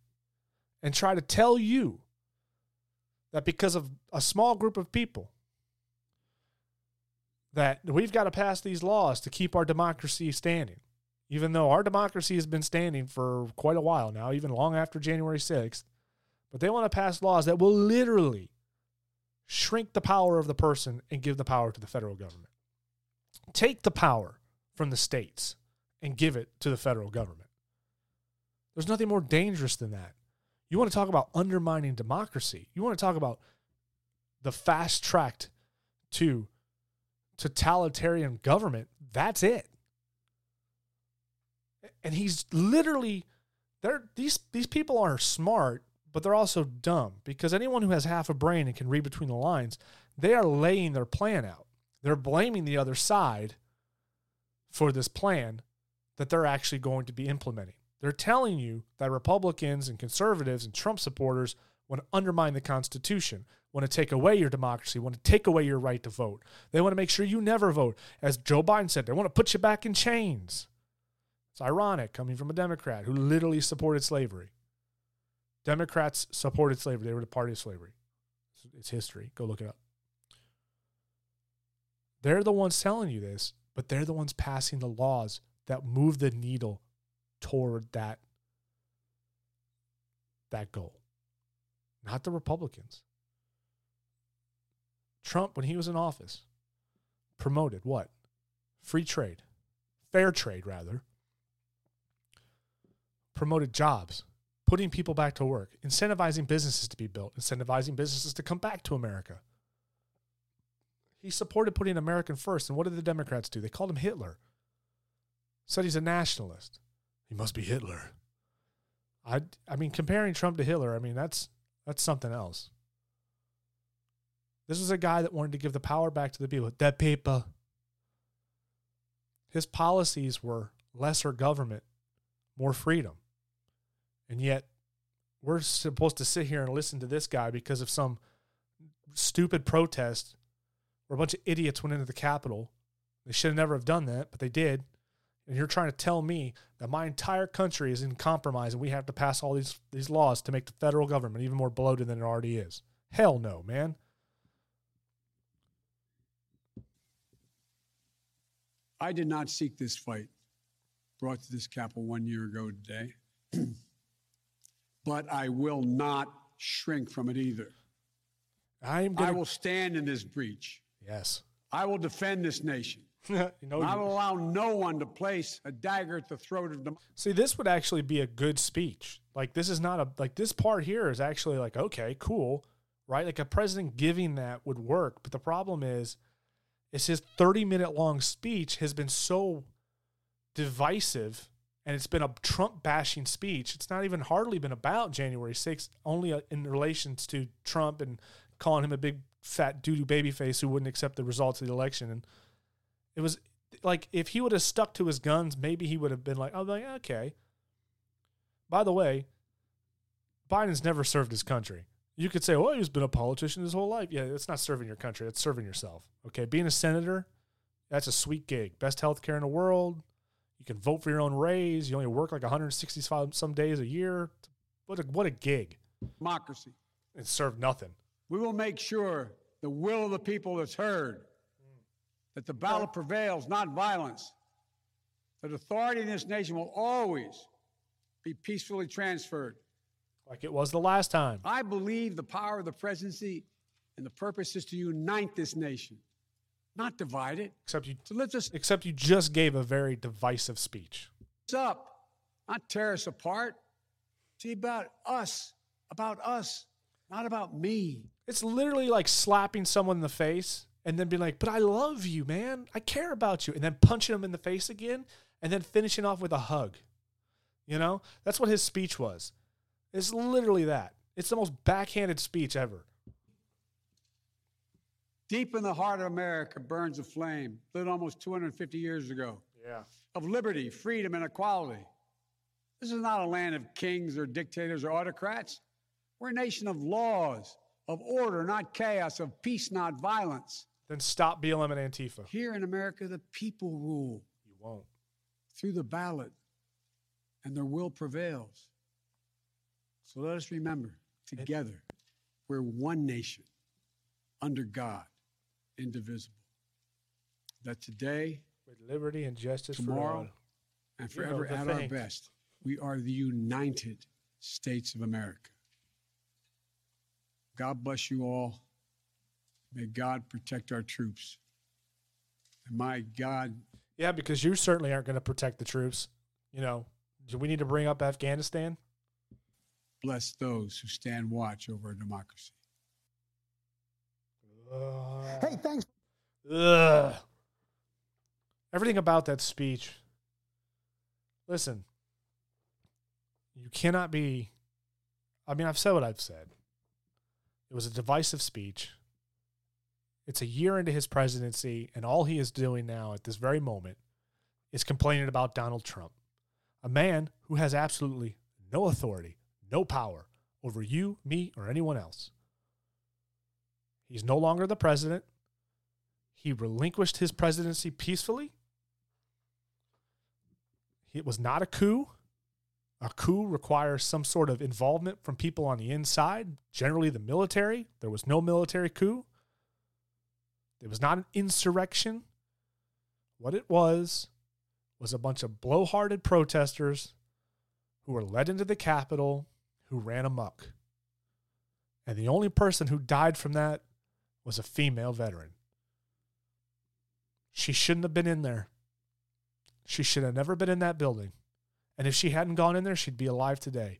and try to tell you that because of a small group of people that we've got to pass these laws to keep our democracy standing even though our democracy has been standing for quite a while now even long after January 6th but they want to pass laws that will literally shrink the power of the person and give the power to the federal government take the power from the states and give it to the federal government there's nothing more dangerous than that you want to talk about undermining democracy. You want to talk about the fast track to totalitarian government. That's it. And he's literally they're these these people are smart, but they're also dumb because anyone who has half a brain and can read between the lines, they are laying their plan out. They're blaming the other side for this plan that they're actually going to be implementing. They're telling you that Republicans and conservatives and Trump supporters want to undermine the Constitution, want to take away your democracy, want to take away your right to vote. They want to make sure you never vote. As Joe Biden said, they want to put you back in chains. It's ironic coming from a Democrat who literally supported slavery. Democrats supported slavery. They were the party of slavery. It's history. Go look it up. They're the ones telling you this, but they're the ones passing the laws that move the needle toward that that goal. Not the Republicans. Trump, when he was in office, promoted what? Free trade, fair trade, rather. Promoted jobs, putting people back to work, incentivizing businesses to be built, incentivizing businesses to come back to America. He supported putting American first. And what did the Democrats do? They called him Hitler. Said he's a nationalist. He must be Hitler. I, I mean, comparing Trump to Hitler, I mean, that's that's something else. This was a guy that wanted to give the power back to the people. The people. His policies were lesser government, more freedom. And yet, we're supposed to sit here and listen to this guy because of some stupid protest where a bunch of idiots went into the Capitol. They should have never have done that, but they did. And you're trying to tell me that my entire country is in compromise and we have to pass all these these laws to make the federal government even more bloated than it already is. Hell no, man.
I did not seek this fight brought to this Capitol one year ago today, *clears throat* but I will not shrink from it either.
I am. Gonna...
I will stand in this breach.
Yes.
I will defend this nation. *laughs*
you know,
I will allow no one to place a dagger at the throat of democracy.
See, this would actually be a good speech. Like this is not a like this part here is actually like okay, cool, right? Like a president giving that would work, but the problem is, is his thirty minute long speech has been so divisive, and it's been a Trump bashing speech. It's not even hardly been about January sixth, only uh, in relations to Trump and calling him a big fat doo doo baby face who wouldn't accept the results of the election and it was like if he would have stuck to his guns, maybe he would have been like, "Oh, like okay." By the way, Biden's never served his country. You could say, "Well, he's been a politician his whole life." Yeah, it's not serving your country; it's serving yourself. Okay, being a senator, that's a sweet gig. Best health care in the world. You can vote for your own raise. You only work like 165 some days a year. What a what a gig.
Democracy.
It served nothing.
We will make sure the will of the people is heard that the ballot prevails, not violence, that authority in this nation will always be peacefully transferred.
Like it was the last time.
I believe the power of the presidency and the purpose is to unite this nation, not divide it.
Except you,
so let's just,
except you just gave a very divisive speech.
What's up? Not tear us apart. See about us, about us, not about me.
It's literally like slapping someone in the face and then being like, "But I love you, man. I care about you," and then punching them in the face again, and then finishing off with a hug. You know, that's what his speech was. It's literally that. It's the most backhanded speech ever.
Deep in the heart of America burns a flame lit almost 250 years ago.
Yeah.
Of liberty, freedom, and equality. This is not a land of kings or dictators or autocrats. We're a nation of laws, of order, not chaos, of peace, not violence.
Then stop BLM and Antifa.
Here in America, the people rule.
You won't.
Through the ballot, and their will prevails. So let us remember together, we're one nation under God, indivisible. That today,
with liberty and justice
tomorrow,
for
and forever
you know,
at our best, we are the United States of America. God bless you all. May God protect our troops. And my God.
Yeah, because you certainly aren't going to protect the troops. You know, do we need to bring up Afghanistan?
Bless those who stand watch over our democracy.
Uh,
hey, thanks.
Ugh. Everything about that speech. Listen, you cannot be. I mean, I've said what I've said. It was a divisive speech. It's a year into his presidency, and all he is doing now at this very moment is complaining about Donald Trump, a man who has absolutely no authority, no power over you, me, or anyone else. He's no longer the president. He relinquished his presidency peacefully. It was not a coup. A coup requires some sort of involvement from people on the inside, generally the military. There was no military coup. It was not an insurrection. What it was was a bunch of blowharded protesters who were led into the Capitol who ran amok. And the only person who died from that was a female veteran. She shouldn't have been in there. She should have never been in that building. And if she hadn't gone in there, she'd be alive today.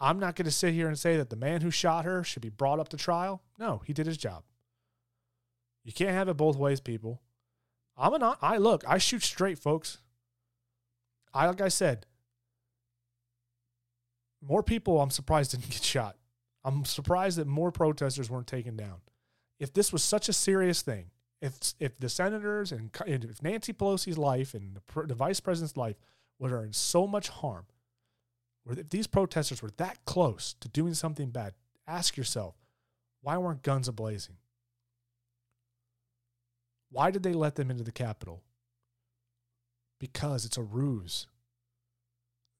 I'm not going to sit here and say that the man who shot her should be brought up to trial. No, he did his job. You can't have it both ways, people. I'm an I look, I shoot straight, folks. I like I said, more people I'm surprised didn't get shot. I'm surprised that more protesters weren't taken down. If this was such a serious thing, if if the senators and if Nancy Pelosi's life and the, the vice president's life were in so much harm, if these protesters were that close to doing something bad, ask yourself, why weren't guns ablazing? Why did they let them into the Capitol? Because it's a ruse.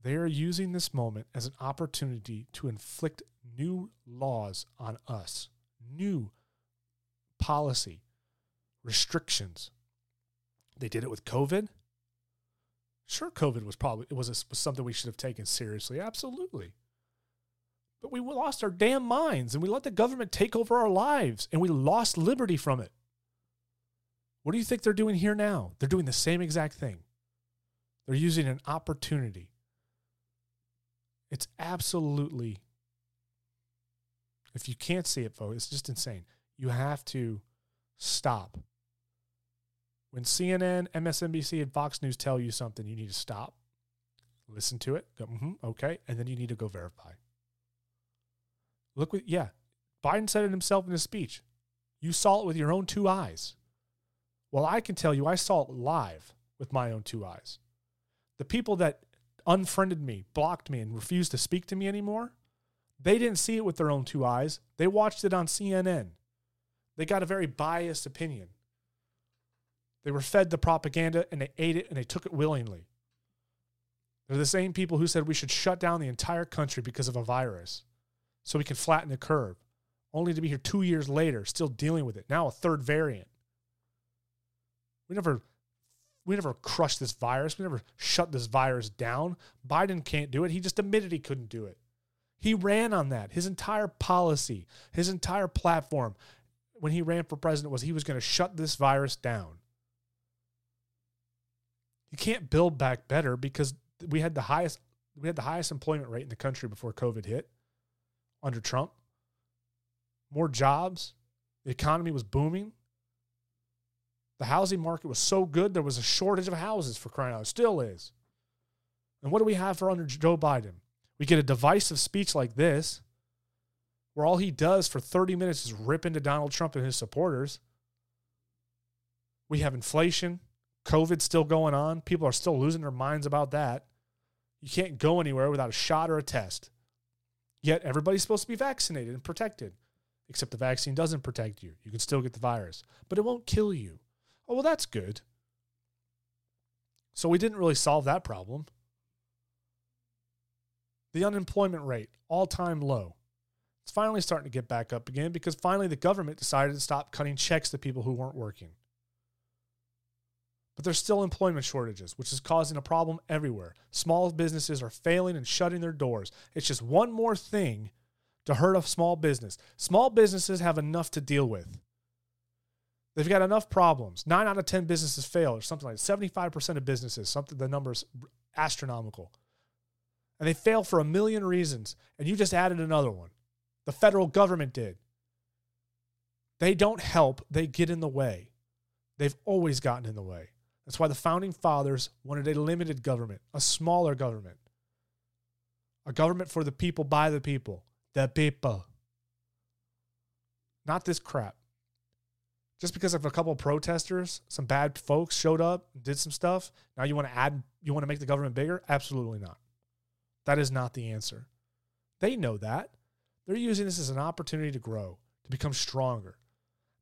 They are using this moment as an opportunity to inflict new laws on us, new policy, restrictions. They did it with COVID. Sure, COVID was probably it was, a, was something we should have taken seriously, absolutely. But we lost our damn minds and we let the government take over our lives and we lost liberty from it. What do you think they're doing here now? They're doing the same exact thing. They're using an opportunity. It's absolutely, if you can't see it, folks, it's just insane. You have to stop. When CNN, MSNBC, and Fox News tell you something, you need to stop, listen to it, go, mm-hmm, okay, and then you need to go verify. Look what, yeah, Biden said it himself in his speech. You saw it with your own two eyes. Well, I can tell you, I saw it live with my own two eyes. The people that unfriended me, blocked me, and refused to speak to me anymore, they didn't see it with their own two eyes. They watched it on CNN. They got a very biased opinion. They were fed the propaganda and they ate it and they took it willingly. They're the same people who said we should shut down the entire country because of a virus so we can flatten the curve, only to be here two years later still dealing with it. Now, a third variant. We never we never crushed this virus. We never shut this virus down. Biden can't do it. He just admitted he couldn't do it. He ran on that. His entire policy, his entire platform when he ran for president was he was going to shut this virus down. You can't build back better because we had the highest we had the highest employment rate in the country before COVID hit under Trump. More jobs, the economy was booming. The housing market was so good, there was a shortage of houses for crying out. It still is. And what do we have for under Joe Biden? We get a divisive speech like this, where all he does for 30 minutes is rip into Donald Trump and his supporters. We have inflation, COVID still going on. People are still losing their minds about that. You can't go anywhere without a shot or a test. Yet everybody's supposed to be vaccinated and protected, except the vaccine doesn't protect you. You can still get the virus, but it won't kill you. Oh, well, that's good. So we didn't really solve that problem. The unemployment rate, all time low. It's finally starting to get back up again because finally the government decided to stop cutting checks to people who weren't working. But there's still employment shortages, which is causing a problem everywhere. Small businesses are failing and shutting their doors. It's just one more thing to hurt a small business. Small businesses have enough to deal with. They've got enough problems. Nine out of 10 businesses fail, or something like that. 75% of businesses, something, the number's astronomical. And they fail for a million reasons. And you just added another one. The federal government did. They don't help, they get in the way. They've always gotten in the way. That's why the founding fathers wanted a limited government, a smaller government, a government for the people, by the people, the people. Not this crap just because of a couple of protesters, some bad folks showed up, did some stuff, now you want to add, you want to make the government bigger? Absolutely not. That is not the answer. They know that. They're using this as an opportunity to grow, to become stronger.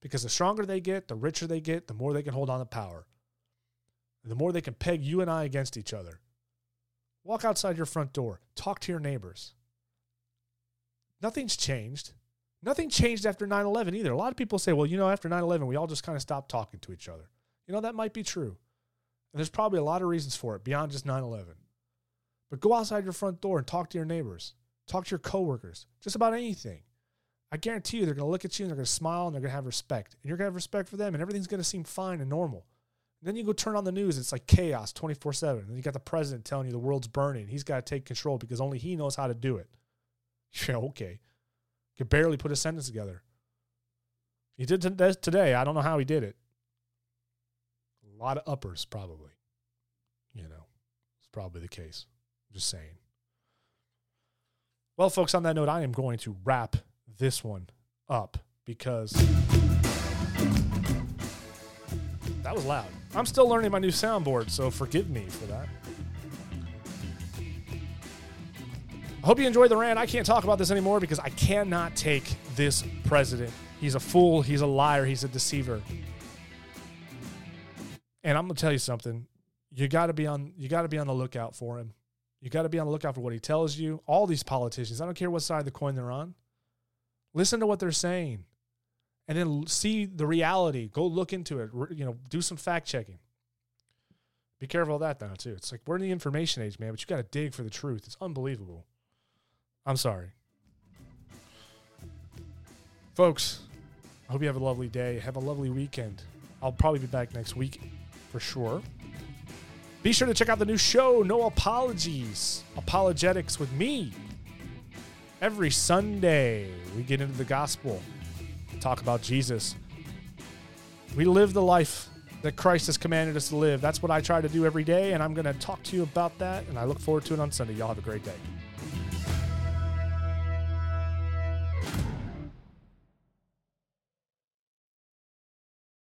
Because the stronger they get, the richer they get, the more they can hold on to power. And the more they can peg you and I against each other. Walk outside your front door, talk to your neighbors. Nothing's changed. Nothing changed after 9 11 either. A lot of people say, well, you know, after 9 11, we all just kind of stopped talking to each other. You know, that might be true. And there's probably a lot of reasons for it beyond just 9 11. But go outside your front door and talk to your neighbors, talk to your coworkers, just about anything. I guarantee you they're going to look at you and they're going to smile and they're going to have respect. And you're going to have respect for them and everything's going to seem fine and normal. And then you go turn on the news, it's like chaos 24 7. And you got the president telling you the world's burning. He's got to take control because only he knows how to do it. *laughs* Yeah, okay. Could barely put a sentence together. He did t- today. I don't know how he did it. A lot of uppers, probably. You know, it's probably the case. I'm just saying. Well, folks, on that note, I am going to wrap this one up because that was loud. I'm still learning my new soundboard, so forgive me for that. I hope you enjoyed the rant. I can't talk about this anymore because I cannot take this president. He's a fool, he's a liar, he's a deceiver. And I'm to tell you something. You got to be on you got to be on the lookout for him. You got to be on the lookout for what he tells you. All these politicians, I don't care what side of the coin they're on. Listen to what they're saying. And then see the reality. Go look into it. You know, do some fact checking. Be careful of that, though, too. It's like we're in the information age, man, but you got to dig for the truth. It's unbelievable. I'm sorry. Folks, I hope you have a lovely day. Have a lovely weekend. I'll probably be back next week for sure. Be sure to check out the new show, No Apologies Apologetics with me. Every Sunday, we get into the gospel, talk about Jesus. We live the life that Christ has commanded us to live. That's what I try to do every day, and I'm going to talk to you about that, and I look forward to it on Sunday. Y'all have a great day.